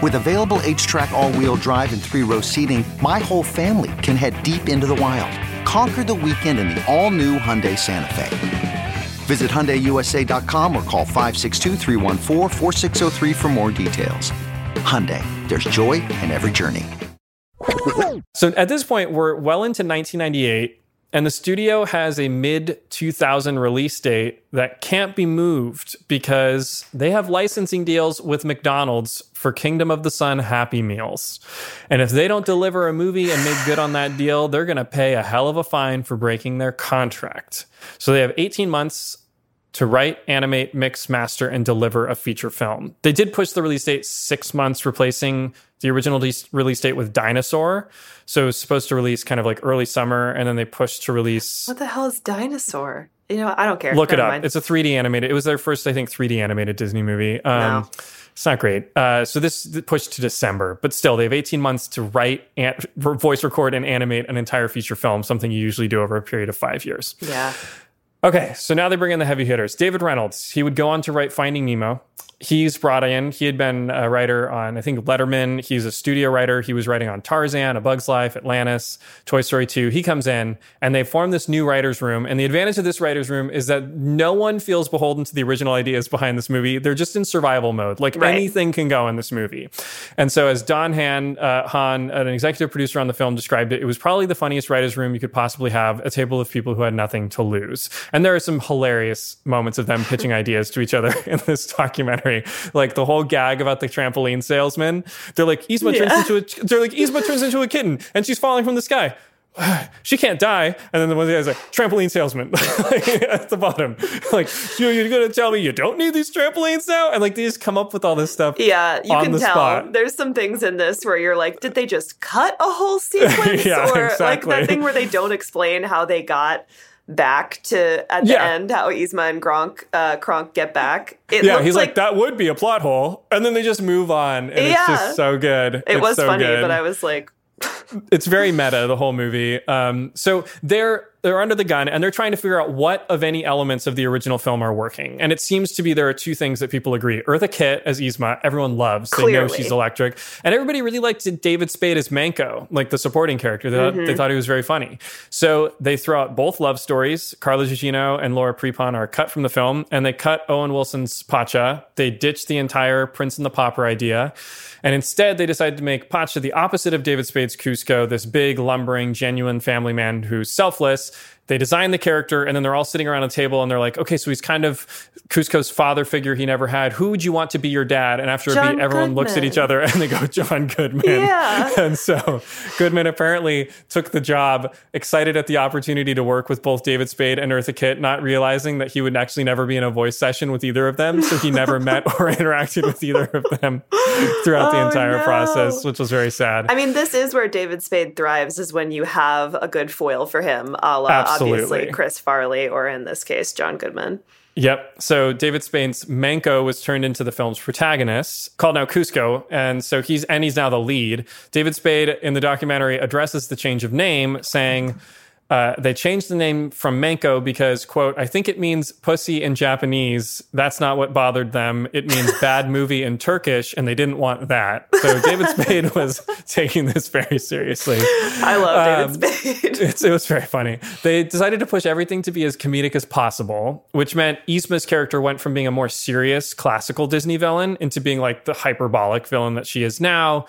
With available HTRAC all-wheel drive and three-row seating, my whole family can head deep into the wild. Conquer the weekend in the all-new Hyundai Santa Fe. Visit HyundaiUSA.com or call 562 for more details. Hyundai, there's joy in every journey. So at this point, we're well into 1998 and the studio has a mid 2000 release date that can't be moved because they have licensing deals with McDonald's for Kingdom of the Sun Happy Meals. And if they don't deliver a movie and make good on that deal, they're going to pay a hell of a fine for breaking their contract. So they have 18 months to write, animate, mix, master, and deliver a feature film. They did push the release date six months, replacing the original de- release date with Dinosaur. So it was supposed to release kind of like early summer, and then they pushed to release. What the hell is Dinosaur? You know, I don't care. Look Never it up. Mind. It's a 3D animated. It was their first, I think, 3D animated Disney movie. Um, no. It's not great. Uh, so this pushed to December, but still, they have 18 months to write, and voice record, and animate an entire feature film, something you usually do over a period of five years. Yeah. Okay, so now they bring in the heavy hitters. David Reynolds, he would go on to write Finding Nemo. He's brought in, he had been a writer on, I think, Letterman. He's a studio writer. He was writing on Tarzan, A Bug's Life, Atlantis, Toy Story 2. He comes in and they form this new writer's room. And the advantage of this writer's room is that no one feels beholden to the original ideas behind this movie. They're just in survival mode. Like right. anything can go in this movie. And so, as Don Hahn, uh, Hahn, an executive producer on the film, described it, it was probably the funniest writer's room you could possibly have a table of people who had nothing to lose. And there are some hilarious moments of them pitching *laughs* ideas to each other *laughs* in this documentary. Like the whole gag about the trampoline salesman. They're like, Yzma yeah. turns into a they're like, Yzma turns into a kitten and she's falling from the sky. *sighs* she can't die. And then the one guy's like, trampoline salesman *laughs* at the bottom. Like, you, you're going to tell me you don't need these trampolines now? And like, they just come up with all this stuff. Yeah, you can tell. Spot. There's some things in this where you're like, did they just cut a whole sequence? yeah, or exactly. like that thing where they don't explain how they got back to at the yeah. end how Yzma and Gronk uh, Kronk get back. It yeah, he's like, like, that would be a plot hole, and then they just move on, and yeah. it's just so good. It it's was so funny, good. but I was like, it's very meta the whole movie. Um, so they're they're under the gun and they're trying to figure out what of any elements of the original film are working. And it seems to be there are two things that people agree. Eartha Kitt as Yzma, everyone loves. Clearly. They know she's electric. And everybody really liked David Spade as Manco, like the supporting character. They, mm-hmm. they thought he was very funny. So they throw out both love stories. Carla Gugino and Laura Prepon are cut from the film and they cut Owen Wilson's Pacha. They ditched the entire Prince and the Pauper idea. And instead, they decided to make Pacha the opposite of David Spade's Kuzco, this big, lumbering, genuine family man who's selfless they design the character and then they're all sitting around a table and they're like, okay, so he's kind of Kuzco's father figure he never had. Who would you want to be your dad? And after John a beat, everyone Goodman. looks at each other *laughs* and they go, John Goodman. Yeah. *laughs* And so Goodman apparently took the job, excited at the opportunity to work with both David Spade and Eartha Kitt, not realizing that he would actually never be in a voice session with either of them. So he never *laughs* met or interacted with either of them throughout oh, the entire no. process, which was very sad. I mean, this is where David Spade thrives, is when you have a good foil for him, a la Absolutely. obviously Chris Farley, or in this case, John Goodman. Yep. So David Spade's Manco was turned into the film's protagonist, called now Kuzco, and so he's and he's now the lead. David Spade in the documentary addresses the change of name, saying. Uh, they changed the name from Manco because, quote, I think it means pussy in Japanese. That's not what bothered them. It means *laughs* bad movie in Turkish, and they didn't want that. So David Spade *laughs* was *laughs* taking this very seriously. I love um, David Spade. it was very funny. They decided to push everything to be as comedic as possible, which meant Yzma's character went from being a more serious classical Disney villain into being like the hyperbolic villain that she is now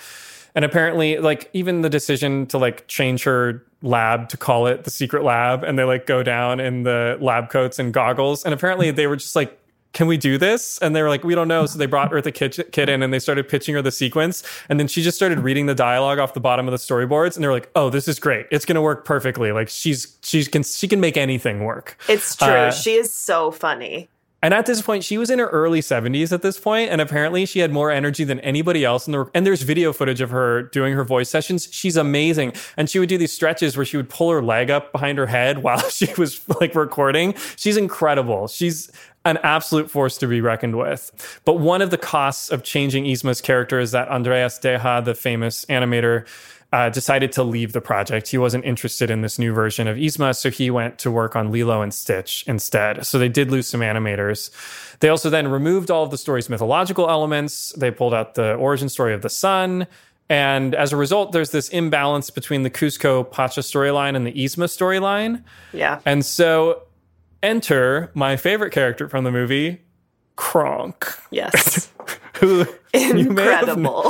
and apparently like even the decision to like change her lab to call it the secret lab and they like go down in the lab coats and goggles and apparently they were just like can we do this? And they were like, we don't know. So they brought Eartha Kitt in and they started pitching her the sequence. And then she just started reading the dialogue off the bottom of the storyboards. And they're like, oh, this is great. It's going to work perfectly. Like she's, she can, she can make anything work. It's true. Uh, she is so funny. And at this point, she was in her early 70s at this point, and apparently she had more energy than anybody else in the and there's video footage of her doing her voice sessions. She's amazing. And she would do these stretches where she would pull her leg up behind her head *laughs* while she was like recording. She's incredible. She's an absolute force to be reckoned with. But one of the costs of changing Yzma's character is that Andreas Deja, the famous animator, uh, decided to leave the project. He wasn't interested in this new version of Yzma, so he went to work on Lilo and Stitch instead. So they did lose some animators. They also then removed all of the story's mythological elements. They pulled out the origin story of the sun. And as a result, there's this imbalance between the Kuzco Pacha storyline and the Yzma storyline. Yeah. And so enter my favorite character from the movie, Kronk. Yes. *laughs* who incredible.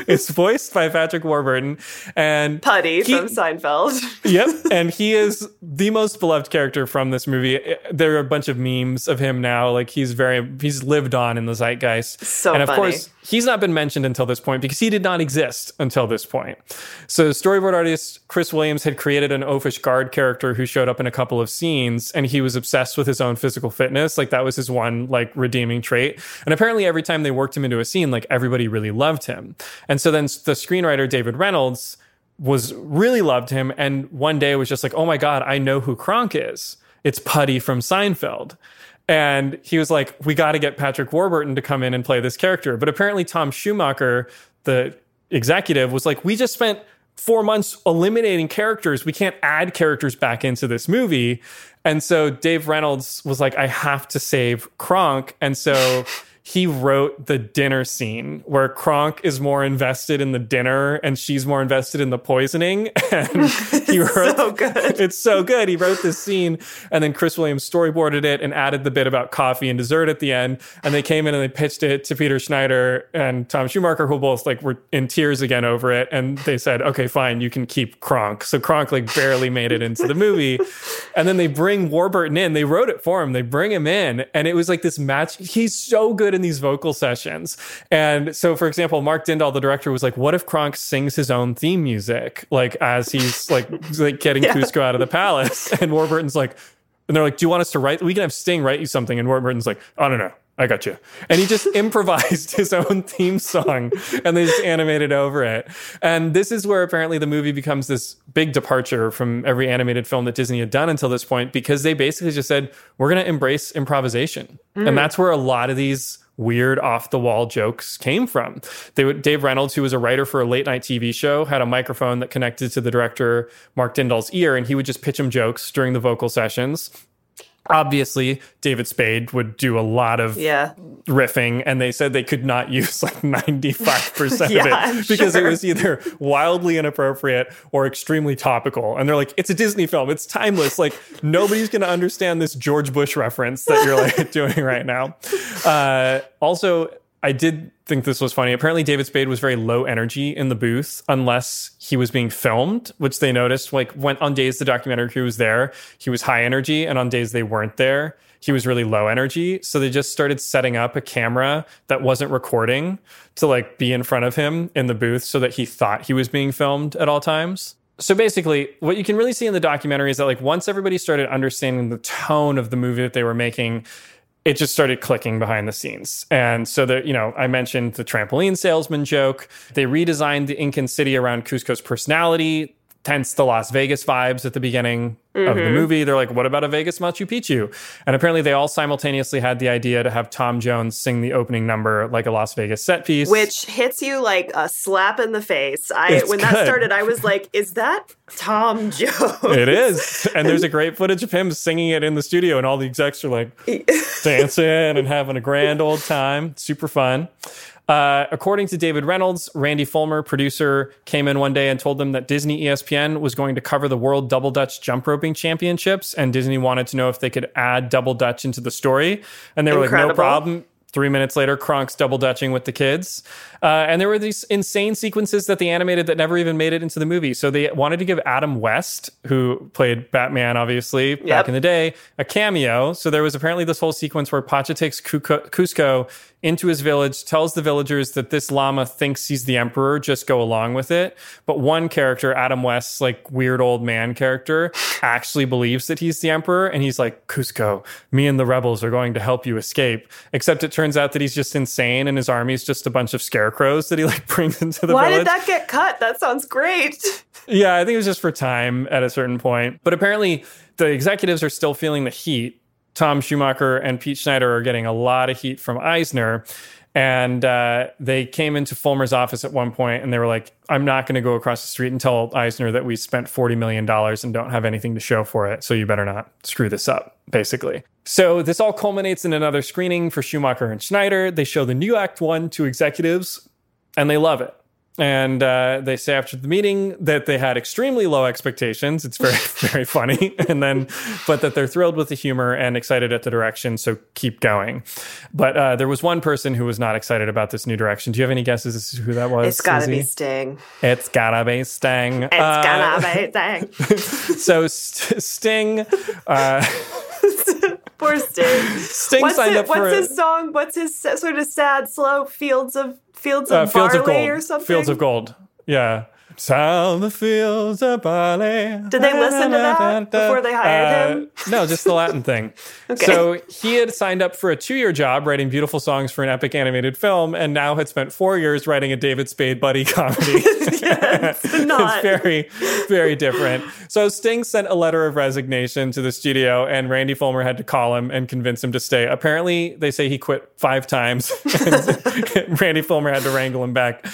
*laughs* it's voiced by Patrick Warburton and Puddy he, from Seinfeld. *laughs* yep, *laughs* and he is the most beloved character from this movie. There are a bunch of memes of him now. Like he's very he's lived on in the zeitgeist. So and of funny. course he's not been mentioned until this point because he did not exist until this point. So storyboard artist Chris Williams had created an oafish guard character who showed up in a couple of scenes, and he was obsessed with his own physical fitness. Like that was his one like redeeming trait. And apparently every time they worked him into a scene, like everybody really loved him. And so then the screenwriter David Reynolds was really loved him and one day was just like, "Oh my god, I know who Kronk is. It's Puddy from Seinfeld." And he was like, we got to get Patrick Warburton to come in and play this character. But apparently, Tom Schumacher, the executive, was like, we just spent four months eliminating characters. We can't add characters back into this movie. And so Dave Reynolds was like, I have to save Kronk. And so he wrote the dinner scene where Kronk is more invested in the dinner and she's more invested in the poisoning. *laughs* And *laughs* he wrote so *laughs* good. It's so good. He wrote this scene and then Chris Williams storyboarded it and added the bit about coffee and dessert at the end. And they came in and they pitched it to Peter Schneider and Tom Schumacher, who both like were in tears again over it. And they said, okay, fine, you can keep Kronk. So Kronk like barely made it into the movie. And then they bring Warburton in. They wrote it for him. They bring him in. And it was like this match. He's so good in these vocal sessions. And so, for example, Mark Dindal, the director, was like, "What if Kronk sings his own theme music, like as he's like *laughs* like getting yeah. Kuzco out of the palace?" *laughs* And Warburton's like, and they're like, "Do you want us to write? We can have Sting write you something." And Warburton's like, "I don't know." I got you. And he just *laughs* improvised his own theme song and they just animated over it. And this is where apparently the movie becomes this big departure from every animated film that Disney had done until this point because they basically just said, we're going to embrace improvisation. Mm. And that's where a lot of these weird off the wall jokes came from. They would, Dave Reynolds, who was a writer for a late night TV show, had a microphone that connected to the director Mark Dindal's ear, and he would just pitch him jokes during the vocal sessions obviously david spade would do a lot of yeah. riffing and they said they could not use like 95% yeah, *laughs* of it I'm because sure. it was either wildly inappropriate or extremely topical and they're like it's a disney film it's timeless like nobody's going to understand this george bush reference that you're like *laughs* doing right now uh, also I did think this was funny. Apparently, David Spade was very low energy in the booth unless he was being filmed, which they noticed. Like when on days the documentary crew was there, he was high energy, and on days they weren't there, he was really low energy. So they just started setting up a camera that wasn't recording to like be in front of him in the booth so that he thought he was being filmed at all times. So basically, what you can really see in the documentary is that like once everybody started understanding the tone of the movie that they were making, it just started clicking behind the scenes. And so that, you know, I mentioned the trampoline salesman joke. They redesigned the Incan city around Kuzco's personality hence the Las Vegas vibes at the beginning mm-hmm. of the mm-hmm. movie. They're like, what about a Vegas Machu Picchu? And apparently they all simultaneously had the idea to have Tom Jones sing the opening number like a Las Vegas set piece. Which hits you like a slap in the face. I it's when good. that started, I was like, is that Tom *laughs* Jones? It is. And there's a great footage of him singing it in the studio, and all the execs are like *laughs* dancing and having a grand old time. Super fun. Uh, according to David Reynolds, Randy Fullmer, producer, came in one day and told them that Disney ESPN was going to cover the World Double Dutch Jump Roping Championships, and Disney wanted to know if they could add Double Dutch into the story. And they were Incredible. like, no problem. Three minutes later, Kronk's double dutching with the kids. Uh, and there were these insane sequences that they animated that never even made it into the movie. So they wanted to give Adam West, who played Batman, obviously, yep. back in the day, a cameo. So there was apparently this whole sequence where Pacha takes Kuzco into his village, tells the villagers that this llama thinks he's the emperor, just go along with it. But one character, Adam West's like weird old man character, actually believes that he's the emperor. And he's like, Kuzco, me and the rebels are going to help you escape. Except it turns out that he's just insane and his army's just a bunch of scarecrows that he like *laughs* brings into the Why village. did that get cut? That sounds great. yeah, I think it was just for time at a certain point. But apparently the executives are still feeling the heat Tom Schumacher and Pete Schneider are getting a lot of heat from Eisner. And uh, they came into Fullmer's office at one point and they were like, I'm not going to go across the street and tell Eisner that we spent $40 million and don't have anything to show for it. So you better not screw this up, basically. So this all culminates in another screening for Schumacher and Schneider. They show the new Act One to executives and they love it and uh, they say after the meeting that they had extremely low expectations. It's very, *laughs* very funny. And then, but that they're thrilled with the humor and excited at the direction. So keep going. But uh, there was one person who was not excited about this new direction. Do you have any guesses as to who that was? It's gotta be Sting. It's gotta be Sting. It's uh, gotta be Sting. *laughs* so St- Sting. *laughs* Uh, Poor Sting. Sting what's signed it, up for What's his song? What's his sort of sad, slow fields of fields of uh, fields barley of gold. or something? Fields of gold. Yeah. Sound the fields of barley. Did they listen to that before they hired uh, him? No, just the Latin thing. *laughs* okay. So he had signed up for a two year job writing beautiful songs for an epic animated film and now had spent four years writing a David Spade buddy *laughs* comedy. *laughs* yes, not. it's very, very different. So Sting sent a letter of resignation to the studio and Randy Fullmer had to call him and convince him to stay. Apparently, they say he quit five times. Randy Fullmer had to wrangle him back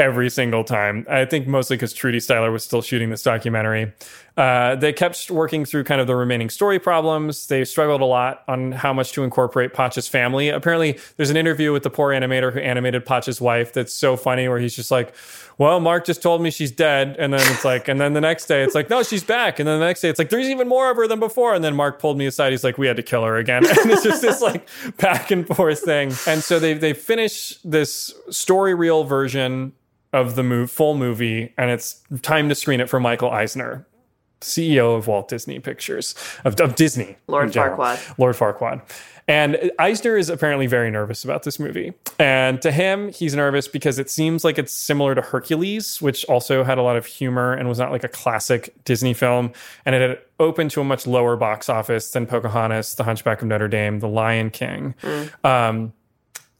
every single time. I think mostly because Trudy Styler was still shooting this documentary. Uh, they kept working through kind of the remaining story problems. They struggled a lot on how much to incorporate Pacha's family. Apparently, there's an interview with the poor animator who animated Pacha's wife that's so funny, where he's just like, "Well, Mark just told me she's dead," and then it's like, and then the next day it's like, "No, she's back," and then the next day it's like, "There's even more of her than before," and then Mark pulled me aside. He's like, "We had to kill her again," *laughs* and it's just this like back and forth thing. And so they they finish this story reel version of the move, full movie, and it's time to screen it for Michael Eisner, CEO of Walt Disney Pictures, of, of Disney. Lord Farquaad. Lord Farquaad. And Eisner is apparently very nervous about this movie. And to him, he's nervous because it seems like it's similar to Hercules, which also had a lot of humor and was not like a classic Disney film. And it had opened to a much lower box office than Pocahontas, The Hunchback of Notre Dame, The Lion King. Mm. Um,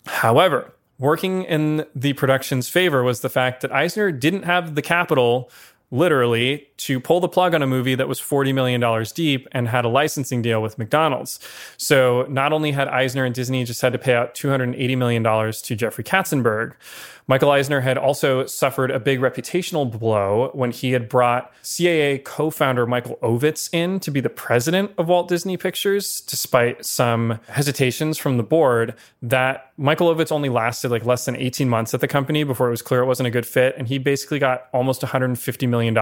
however, working in the production's favor was the fact that Eisner didn't have the capital literally to pull the plug on a movie that was $40 million deep and had a licensing deal with McDonald's. So not only had Eisner and Disney just had to pay out $280 million to Jeffrey Katzenberg, Michael Eisner had also suffered a big reputational blow when he had brought CAA co founder Michael Ovitz in to be the president of Walt Disney Pictures, despite some hesitations from the board. That Michael Ovitz only lasted like less than 18 months at the company before it was clear it wasn't a good fit. And he basically got almost $150 million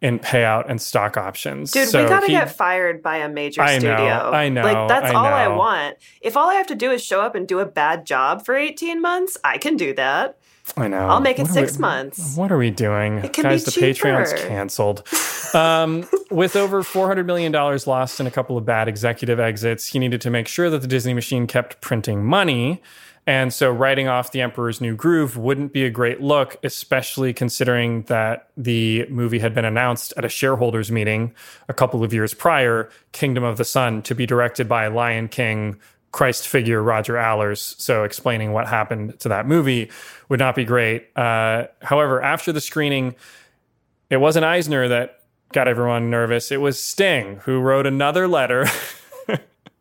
in payout and stock options. Dude, so we gotta he, get fired by a major I studio. Know, I know. Like that's I all know. I want. If all I have to do is show up and do a bad job for 18 months, I can do that. I know. I'll make it what six we, months. What are we doing? It can Guys, be the cheaper. Patreon's canceled. um, *laughs* with over $400 million lost in a couple of bad executive exits, he needed to make sure that the Disney machine kept printing money. And so writing off The Emperor's New Groove wouldn't be a great look, especially considering that the movie had been announced at a shareholders meeting a couple of years prior, Kingdom of the Sun, to be directed by Lion King Christ figure Roger Allers. So explaining what happened to that movie would not be great. Uh, however, after the screening, it wasn't Eisner that got everyone nervous. It was Sting who wrote another letter.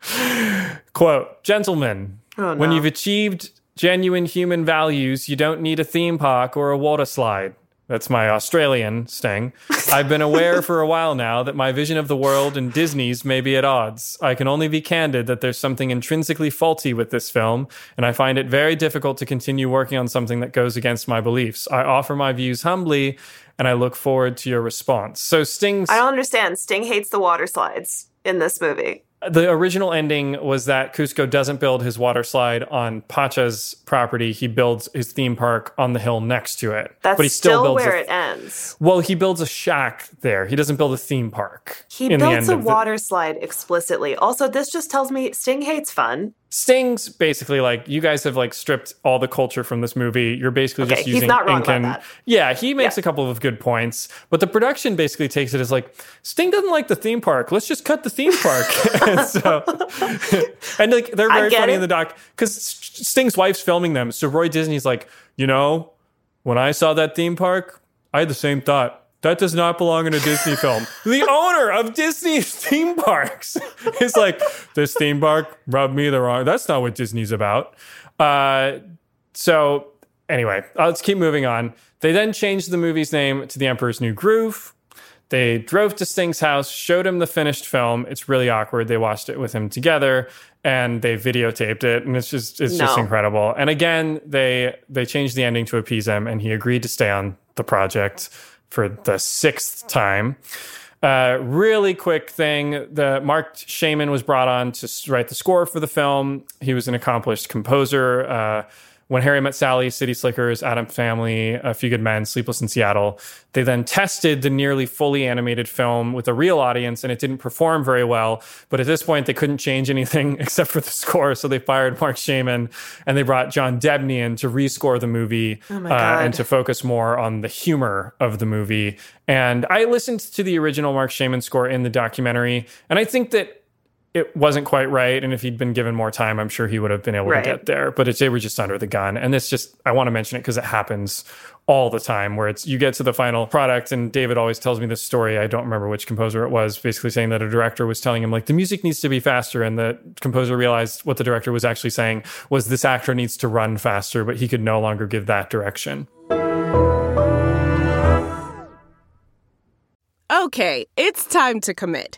*laughs* Quote, gentlemen, oh, no. when you've achieved genuine human values, you don't need a theme park or a water slide. That's my Australian Sting. *laughs* I've been aware for a while now that my vision of the world and Disney's may be at odds. I can only be candid that there's something intrinsically faulty with this film, and I find it very difficult to continue working on something that goes against my beliefs. I offer my views humbly, and I look forward to your response. So Sting's. I don't understand. Sting hates the water slides in this movie the original ending was that Kuzco doesn't build his water slide on Pacha's property. He builds his theme park on the hill next to it. That's but he still, still builds where a, it ends. Well, he builds a shack there. He doesn't build a theme park. He builds a water the, slide explicitly. Also, this just tells me Sting hates fun. Sting's basically like you guys have like stripped all the culture from this movie. You're basically okay, just using he's not wrong Incan. about that. Yeah, he makes yeah. a couple of good points, but the production basically takes it as like Sting doesn't like the theme park. Let's just cut the theme park. *laughs* and so, *laughs* and like they're very funny it. in the doc because Sting's wife's filming them. So Roy Disney's like, you know, when I saw that theme park, I had the same thought that does not belong in a Disney film. *laughs* The owner of Disney's theme parks *laughs* is like, this theme park rubbed me the wrong. That's not what Disney's about. Uh, so anyway, uh, let's keep moving on. They then changed the movie's name to The Emperor's New Groove. They drove to Sting's house, showed him the finished film. It's really awkward. They watched it with him together and they videotaped it and it's just it's no. just incredible. And again, they they changed the ending to appease him and he agreed to stay on the project for the sixth time. Uh, really quick thing: the Marc Shaiman was brought on to write the score for the film. He was an accomplished composer. Uh, when Harry Met Sally, City Slickers, Addams Family, A Few Good Men, Sleepless in Seattle. They then tested the nearly fully animated film with a real audience and it didn't perform very well. But at this point, they couldn't change anything *laughs* except for the score. So they fired Marc Shaiman and they brought John Debney in to rescore the movie oh uh, and to focus more on the humor of the movie. And I listened to the original Marc Shaiman score in the documentary. And I think that it wasn't quite right. And if he'd been given more time, I'm sure he would have been able right. to get there. But it's, they were just under the gun. And this just, I want to mention it because it happens all the time where it's, you get to the final product. And David always tells me this story. I don't remember which composer it was, basically saying that a director was telling him, like, the music needs to be faster. And the composer realized what the director was actually saying was this actor needs to run faster, but he could no longer give that direction. Okay, it's time to commit.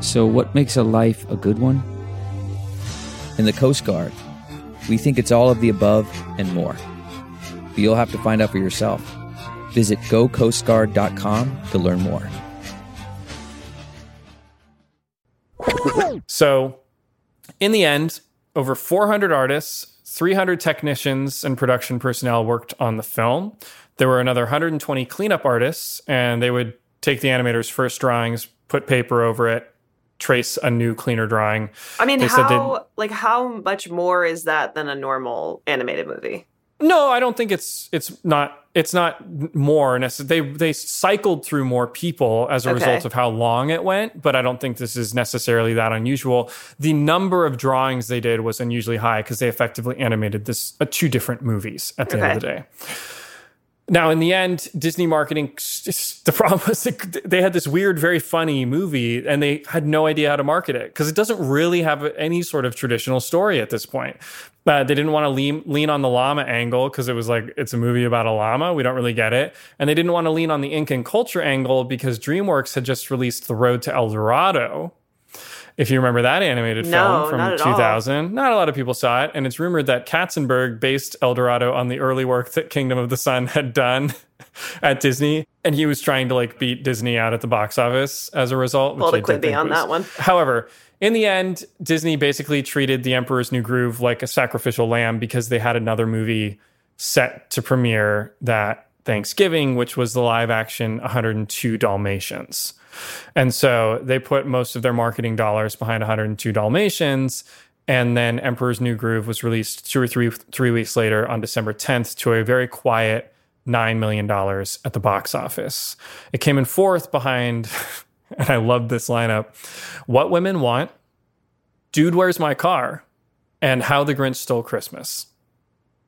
So, what makes a life a good one? In the Coast Guard, we think it's all of the above and more. But you'll have to find out for yourself. Visit gocoastguard.com to learn more. So, in the end, over 400 artists, 300 technicians, and production personnel worked on the film. There were another 120 cleanup artists, and they would take the animator's first drawings, put paper over it, trace a new cleaner drawing. I mean, they how like how much more is that than a normal animated movie? No, I don't think it's it's not it's not more necessarily. They they cycled through more people as a okay. result of how long it went, but I don't think this is necessarily that unusual. The number of drawings they did was unusually high because they effectively animated this uh, two different movies at the okay. end of the day. Now, in the end, Disney marketing, the problem was they had this weird, very funny movie and they had no idea how to market it because it doesn't really have any sort of traditional story at this point. Uh, they didn't want to lean, lean on the llama angle because it was like, it's a movie about a llama. We don't really get it. And they didn't want to lean on the Incan culture angle because DreamWorks had just released The Road to El Dorado, if you remember that animated no, film from 2000. All. Not a lot of people saw it. And it's rumored that Katzenberg based El Dorado on the early work that Kingdom of the Sun had done *laughs* at Disney. And he was trying to like beat Disney out at the box office as a result. Well, to quit on that one. *laughs* However, in the end, Disney basically treated The Emperor's New Groove like a sacrificial lamb because they had another movie set to premiere that Thanksgiving, which was the live action 102 Dalmatians. And so they put most of their marketing dollars behind 102 Dalmatians. And then Emperor's New Groove was released two or three three weeks later on December 10th to a very quiet $9 million at the box office. It came in fourth behind, *laughs* and I love this lineup What Women Want, Dude, Where's My Car, and How the Grinch Stole Christmas.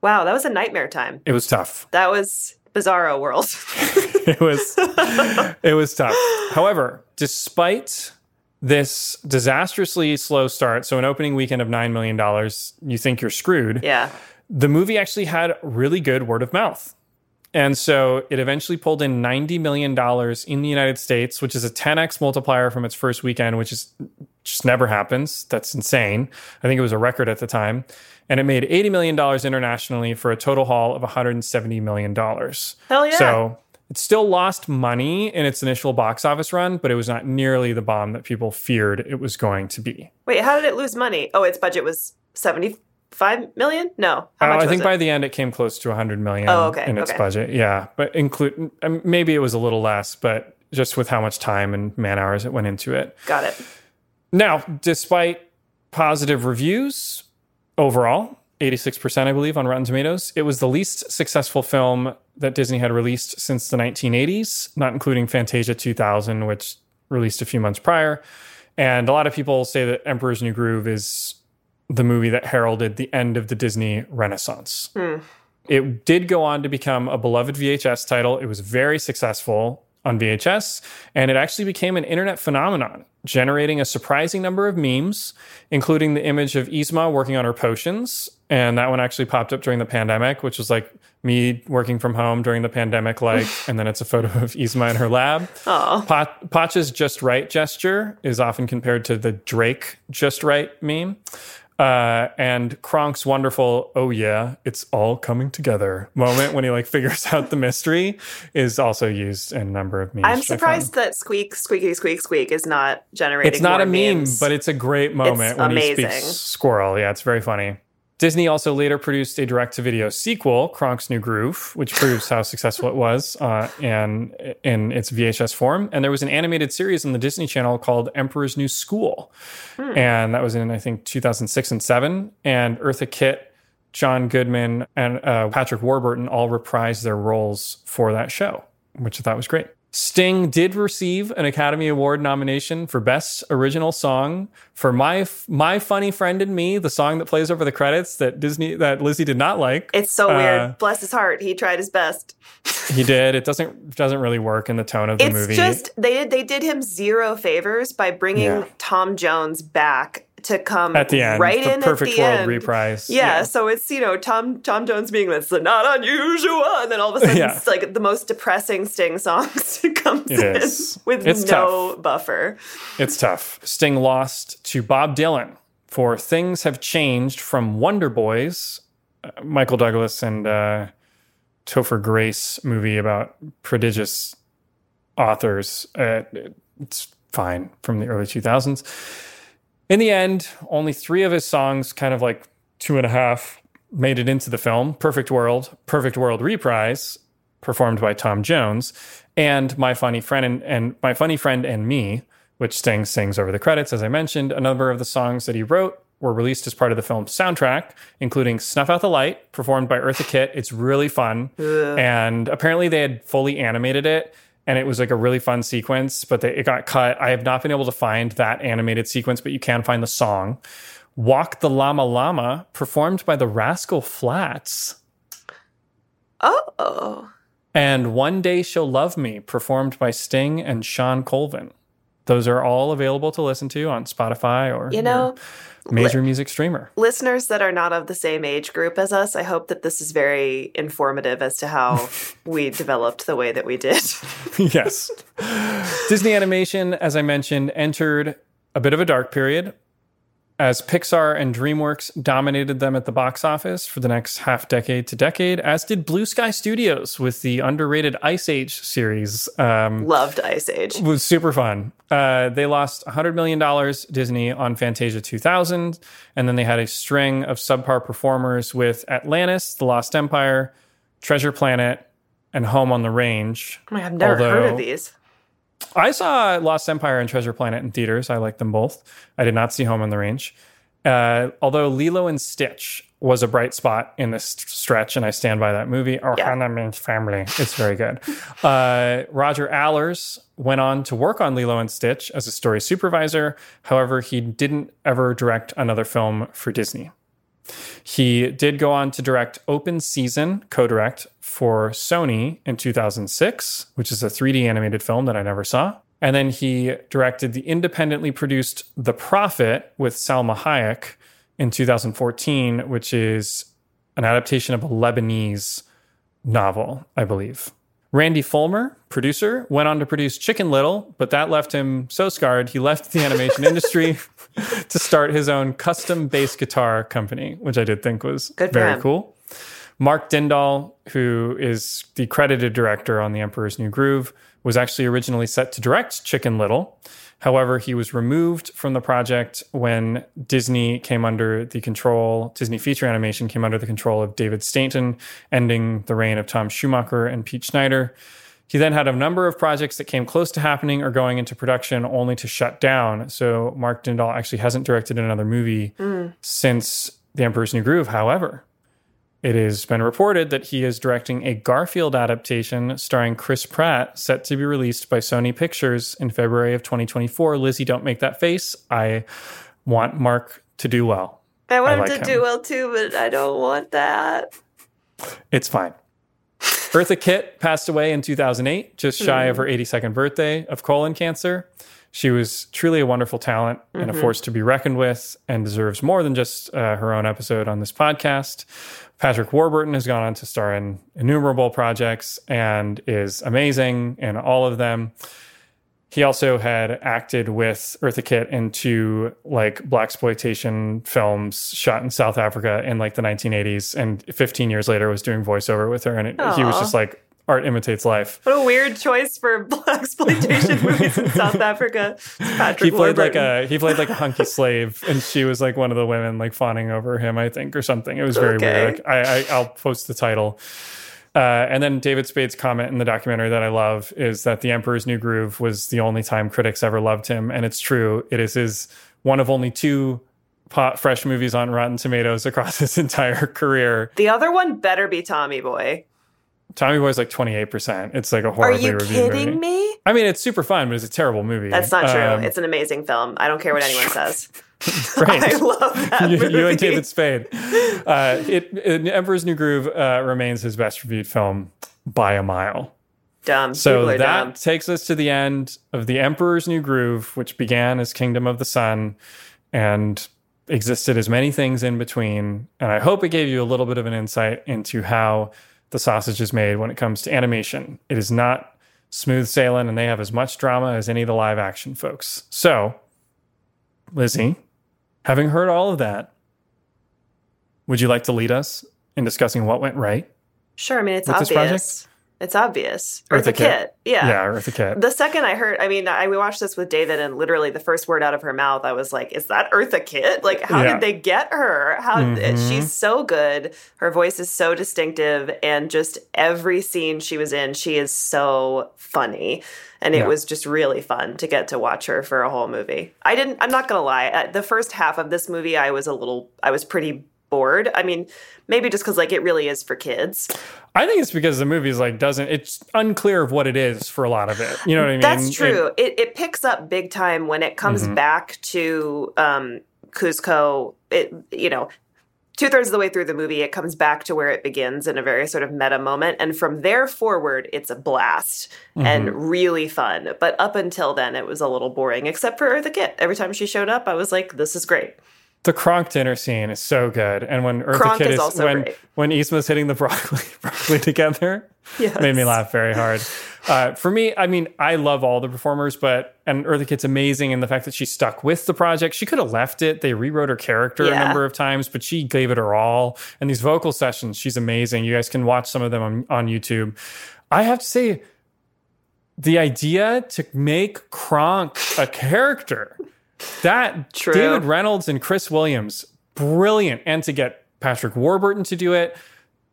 Wow, that was a nightmare time. It was tough. That was bizarro world. *laughs* *laughs* it was it was tough. However, despite this disastrously slow start, so an opening weekend of nine million dollars, you think you're screwed. Yeah. The movie actually had really good word of mouth. And so it eventually pulled in $90 million in the United States, which is a 10x multiplier from its first weekend, which is just never happens. That's insane. I think it was a record at the time and it made $80 million internationally for a total haul of $170 million. Hell yeah. So it still lost money in its initial box office run, but it was not nearly the bomb that people feared it was going to be. Wait, how did it lose money? Oh, its budget was 75 million? No. How uh, I think it? by the end it came close to 100 million oh, okay, in its okay. budget. Yeah, but include um, maybe it was a little less, but just with how much time and man hours it went into it. Got it. Now, despite positive reviews, overall. 86%, I believe, on Rotten Tomatoes. It was the least successful film that Disney had released since the 1980s, not including Fantasia 2000, which released a few months prior. And a lot of people say that Emperor's New Groove is the movie that heralded the end of the Disney Renaissance. Mm. It did go on to become a beloved VHS title. It was very successful on VHS, and it actually became an internet phenomenon, generating a surprising number of memes, including the image of Yzma working on her potions. And that one actually popped up during the pandemic, which was like me working from home during the pandemic, like, *laughs* and then it's a photo of Yzma in her lab. Pot- Pacha's just right gesture is often compared to the Drake just right meme. Uh, and Kronk's wonderful, oh yeah, it's all coming together moment when he like *laughs* figures out the mystery is also used in a number of memes. I'm surprised that squeak, squeaky, squeak, squeak is not generating. It's not a meme, but it's a great moment it's when amazing. he speaks squirrel. Yeah, it's very funny. Disney also later produced a direct to video sequel, Kronk's New Groove, which proves how successful it was uh, and in its VHS form. And there was an animated series on the Disney Channel called Emperor's New School. Hmm. And that was in, I think, 2006 and 7. And Eartha Kitt, John Goodman, and uh, Patrick Warburton all reprised their roles for that show, which I thought was great. Sting did receive an Academy Award nomination for Best Original Song for my my funny friend and me, the song that plays over the credits that Disney that Lizzie did not like. It's so uh, weird. Bless his heart, he tried his best. he did. It doesn't doesn't really work in the tone of the it's movie. It's just they did they did him zero favors by bringing yeah. Tom Jones back to come at the end, right the in perfect at the world end. reprise. Yeah, yeah, so it's you know Tom Tom Jones being this not unusual, and then all of a sudden *laughs* yeah. it's like the most depressing Sting songs *laughs* comes it in is. with it's no tough. buffer. It's tough. Sting lost to Bob Dylan for "Things Have Changed" from Wonder Boys, uh, Michael Douglas and uh, Topher Grace movie about prodigious authors. Uh, it's fine from the early 2000s. In the end, only three of his songs, kind of like two and a half, made it into the film Perfect World, Perfect World Reprise, performed by Tom Jones, and My Funny Friend and, and My Funny Friend and Me, which Sting sings over the credits, as I mentioned. A number of the songs that he wrote were released as part of the film's soundtrack, including Snuff Out the Light, performed by Eartha Kitt. It's really fun. And apparently they had fully animated it and it was like a really fun sequence, but they, it got cut. I have not been able to find that animated sequence, but you can find the song. Walk the Llama Llama, performed by the Rascal Flatts. Oh. And One Day She'll Love Me, performed by Sting and Shawn Colvin. Those are all available to listen to on Spotify or you know major li- music streamer. Listeners that are not of the same age group as us, I hope that this is very informative as to how *laughs* we developed the way that we did. *laughs* yes. Disney Animation, as I mentioned, entered a bit of a dark period as Pixar and DreamWorks dominated them at the box office for the next half decade to decade, as did Blue Sky Studios with the underrated Ice Age series. Um, Loved Ice Age. It was super fun. Uh, they lost $100 million, Disney, on Fantasia 2000. And then they had a string of subpar performers with Atlantis, The Lost Empire, Treasure Planet, and Home on the Range. Oh my God, I've never Although, heard of these. I saw Lost Empire and Treasure Planet in theaters. I like them both. I did not see Home on the Range. Uh, although Lilo and Stitch was a bright spot in this stretch, and I stand by that movie. Our yeah. Family. It's very good. Uh, Roger Allers went on to work on Lilo and Stitch as a story supervisor. However, he didn't ever direct another film for Disney. He did go on to direct Open Season, co direct for Sony in 2006, which is a 3D animated film that I never saw. And then he directed the independently produced The Prophet with Salma Hayek in 2014, which is an adaptation of a Lebanese novel, I believe. Randy Fullmer, producer, went on to produce Chicken Little, but that left him so scarred he left the animation *laughs* industry to start his own custom bass guitar company, which I did think was Good very cool. Mark Dindal, who is the credited director on The Emperor's New Groove, was actually originally set to direct Chicken Little. However, he was removed from the project when Disney came under the control, Disney feature animation came under the control of David Stainton, ending the reign of Tom Schumacher and Pete Schneider. He then had a number of projects that came close to happening or going into production only to shut down. So Mark Dindal actually hasn't directed another movie mm. since The Emperor's New Groove. However, it has been reported that he is directing a Garfield adaptation starring Chris Pratt, set to be released by Sony Pictures in February of 2024. Lizzie, don't make that face. I want Mark to do well. I want I like him to him. do well too, but I don't want that. It's fine. Eartha Kitt passed away in 2008, just shy mm. of her 82nd birthday of colon cancer. She was truly a wonderful talent mm-hmm. and a mm-hmm. force to be reckoned with and deserves more than just uh, her own episode on this podcast. Patrick Warburton has gone on to star in innumerable projects and is amazing in all of them. He also had acted with Eartha Kitt in two like black exploitation films shot in South Africa in like the 1980s, and 15 years later was doing voiceover with her, and it, he was just like art imitates life. What a weird choice for *laughs* black exploitation *laughs* movies in South Africa. Patrick he played Warburton. like a he played like a hunky *laughs* slave, and she was like one of the women like fawning over him, I think, or something. It was very okay. weird. Like, I, I will post the title. Uh, and then David Spade's comment in the documentary that I love is that The Emperor's New Groove was the only time critics ever loved him, and it's true. It is his one of only two pot fresh movies on Rotten Tomatoes *laughs* across his entire career. The other one better be Tommy Boy. Tommy Boy's like 28%. It's like a horribly Are you kidding movie. me? I mean, it's super fun, but it's a terrible movie. That's not true. Um, it's an amazing film. I don't care what anyone says. *laughs* *laughs* Great. I love that you, you, and David Spade. Uh, it, it, Emperor's New Groove uh, remains his best reviewed film by a mile. Dumb. So that dumb. takes us to the end of The Emperor's New Groove, which began as Kingdom of the Sun and existed as many things in between. And I hope it gave you a little bit of an insight into how the sausage is made when it comes to animation. It is not smooth sailing, and they have as much drama as any of the live action folks. So, Lizzie, having heard all of that, would you like to lead us in discussing what went right? Sure. I mean, it's obvious. It's obvious. Eartha, Eartha Kitt. Kitt. Yeah. Yeah, Eartha Kitt. The second I heard, I mean, I we watched this with David, and literally the first word out of her mouth, I was like, "Is that Eartha Kitt? Like, how yeah. did they get her? How mm-hmm. she's so good. Her voice is so distinctive, and just every scene she was in, she is so funny." And it yeah. was just really fun to get to watch her for a whole movie. I didn't. I'm not gonna lie. The first half of this movie, I was a little. I was pretty bored. I mean, maybe just because like it really is for kids. I think it's because the movie's like doesn't. It's unclear of what it is for a lot of it. You know what I mean? That's true. It, it, it picks up big time when it comes mm-hmm. back to um, Kuzco. It you know. Two thirds of the way through the movie, it comes back to where it begins in a very sort of meta moment. And from there forward, it's a blast mm-hmm. and really fun. But up until then, it was a little boring, except for the Kitt. Every time she showed up, I was like, this is great. The Kronk dinner scene is so good, and when Eartha Kronk Kitt is, is when great. when Yzma's hitting the broccoli *laughs* broccoli *laughs* together, yes. made me laugh very hard. Uh, for me, I mean, I love all the performers, but and Eartha Kitt's amazing in the fact that she stuck with the project. She could have left it. They rewrote her character yeah. a number of times, but she gave it her all. And these vocal sessions, she's amazing. You guys can watch some of them on, on YouTube. I have to say, the idea to make Kronk a character that True. David Reynolds and Chris Williams, brilliant. And to get Patrick Warburton to do it,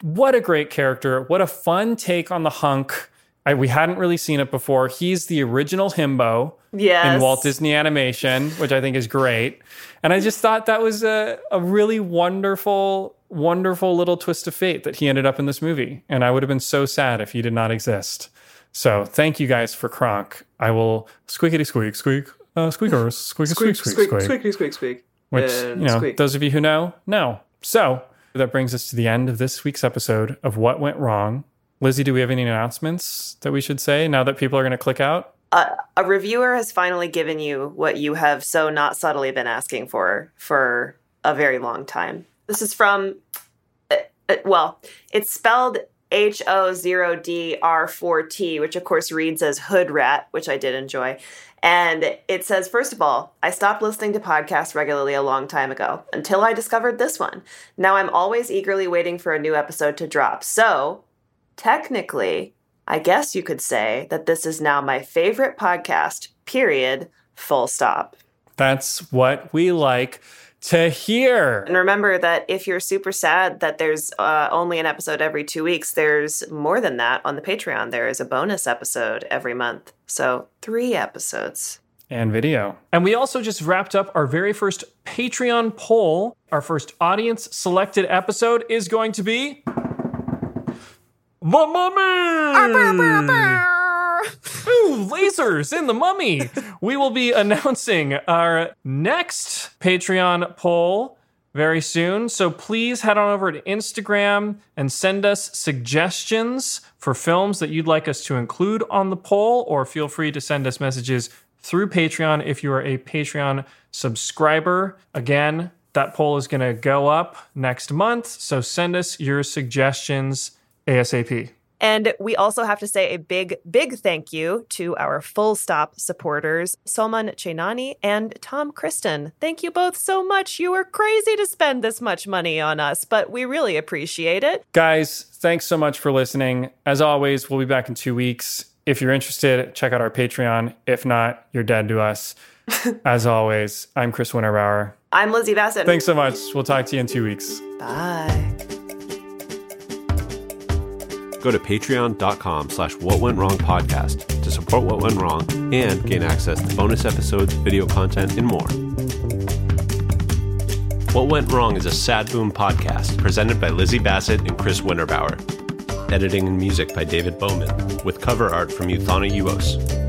what a great character. What a fun take on the hunk. I, we hadn't really seen it before. He's the original himbo yes. in Walt Disney Animation, which I think is great. And I just thought that was a, a really wonderful, wonderful little twist of fate that he ended up in this movie. And I would have been so sad if he did not exist. So thank you guys for Kronk. I will squeakity squeak, squeak, uh, squeakers, squeak, squeak, squeak, squeak, squeak, squeak, squeak, squeak. Which you know, squeak. those of you who know know. So that brings us to the end of this week's episode of What Went Wrong. Lizzie, do we have any announcements that we should say now that people are going to click out? Uh, a reviewer has finally given you what you have so not subtly been asking for for a very long time. This is from, uh, uh, well, it's spelled H O 0 D R 4 T, which of course reads as Hood Rat, which I did enjoy. And it says, first of all, I stopped listening to podcasts regularly a long time ago until I discovered this one. Now I'm always eagerly waiting for a new episode to drop. So, technically, I guess you could say that this is now my favorite podcast, period, full stop. That's what we like to hear. And remember that if you're super sad that there's uh, only an episode every two weeks, there's more than that on the Patreon. There is a bonus episode every month. So three episodes. and video. And we also just wrapped up our very first Patreon poll. Our first audience selected episode is going to be The Mummy! Ooh, lasers in the mummy. We will be announcing our next Patreon poll very soon. So please head on over to Instagram and send us suggestions for films that you'd like us to include on the poll, or feel free to send us messages through Patreon if you are a Patreon subscriber. Again, that poll is going to go up next month. So send us your suggestions ASAP. And we also have to say a big, big thank you to our full stop supporters, Salman Chainani and Tom Kristen. Thank you both so much. You were crazy to spend this much money on us, but we really appreciate it. Guys, thanks so much for listening. As always, we'll be back in two weeks. If you're interested, check out our Patreon. If not, you're dead to us. *laughs* As always, I'm Chris Winterbauer. I'm Lizzie Bassett. Thanks so much. We'll talk to you in two weeks. Bye. Go to patreon.com slash what went wrong podcast to support what went wrong and gain access to bonus episodes, video content, and more. What Went Wrong is a Sad Boom podcast presented by Lizzie Bassett and Chris Winterbauer. Editing and music by David Bowman, with cover art from Euthana Uos.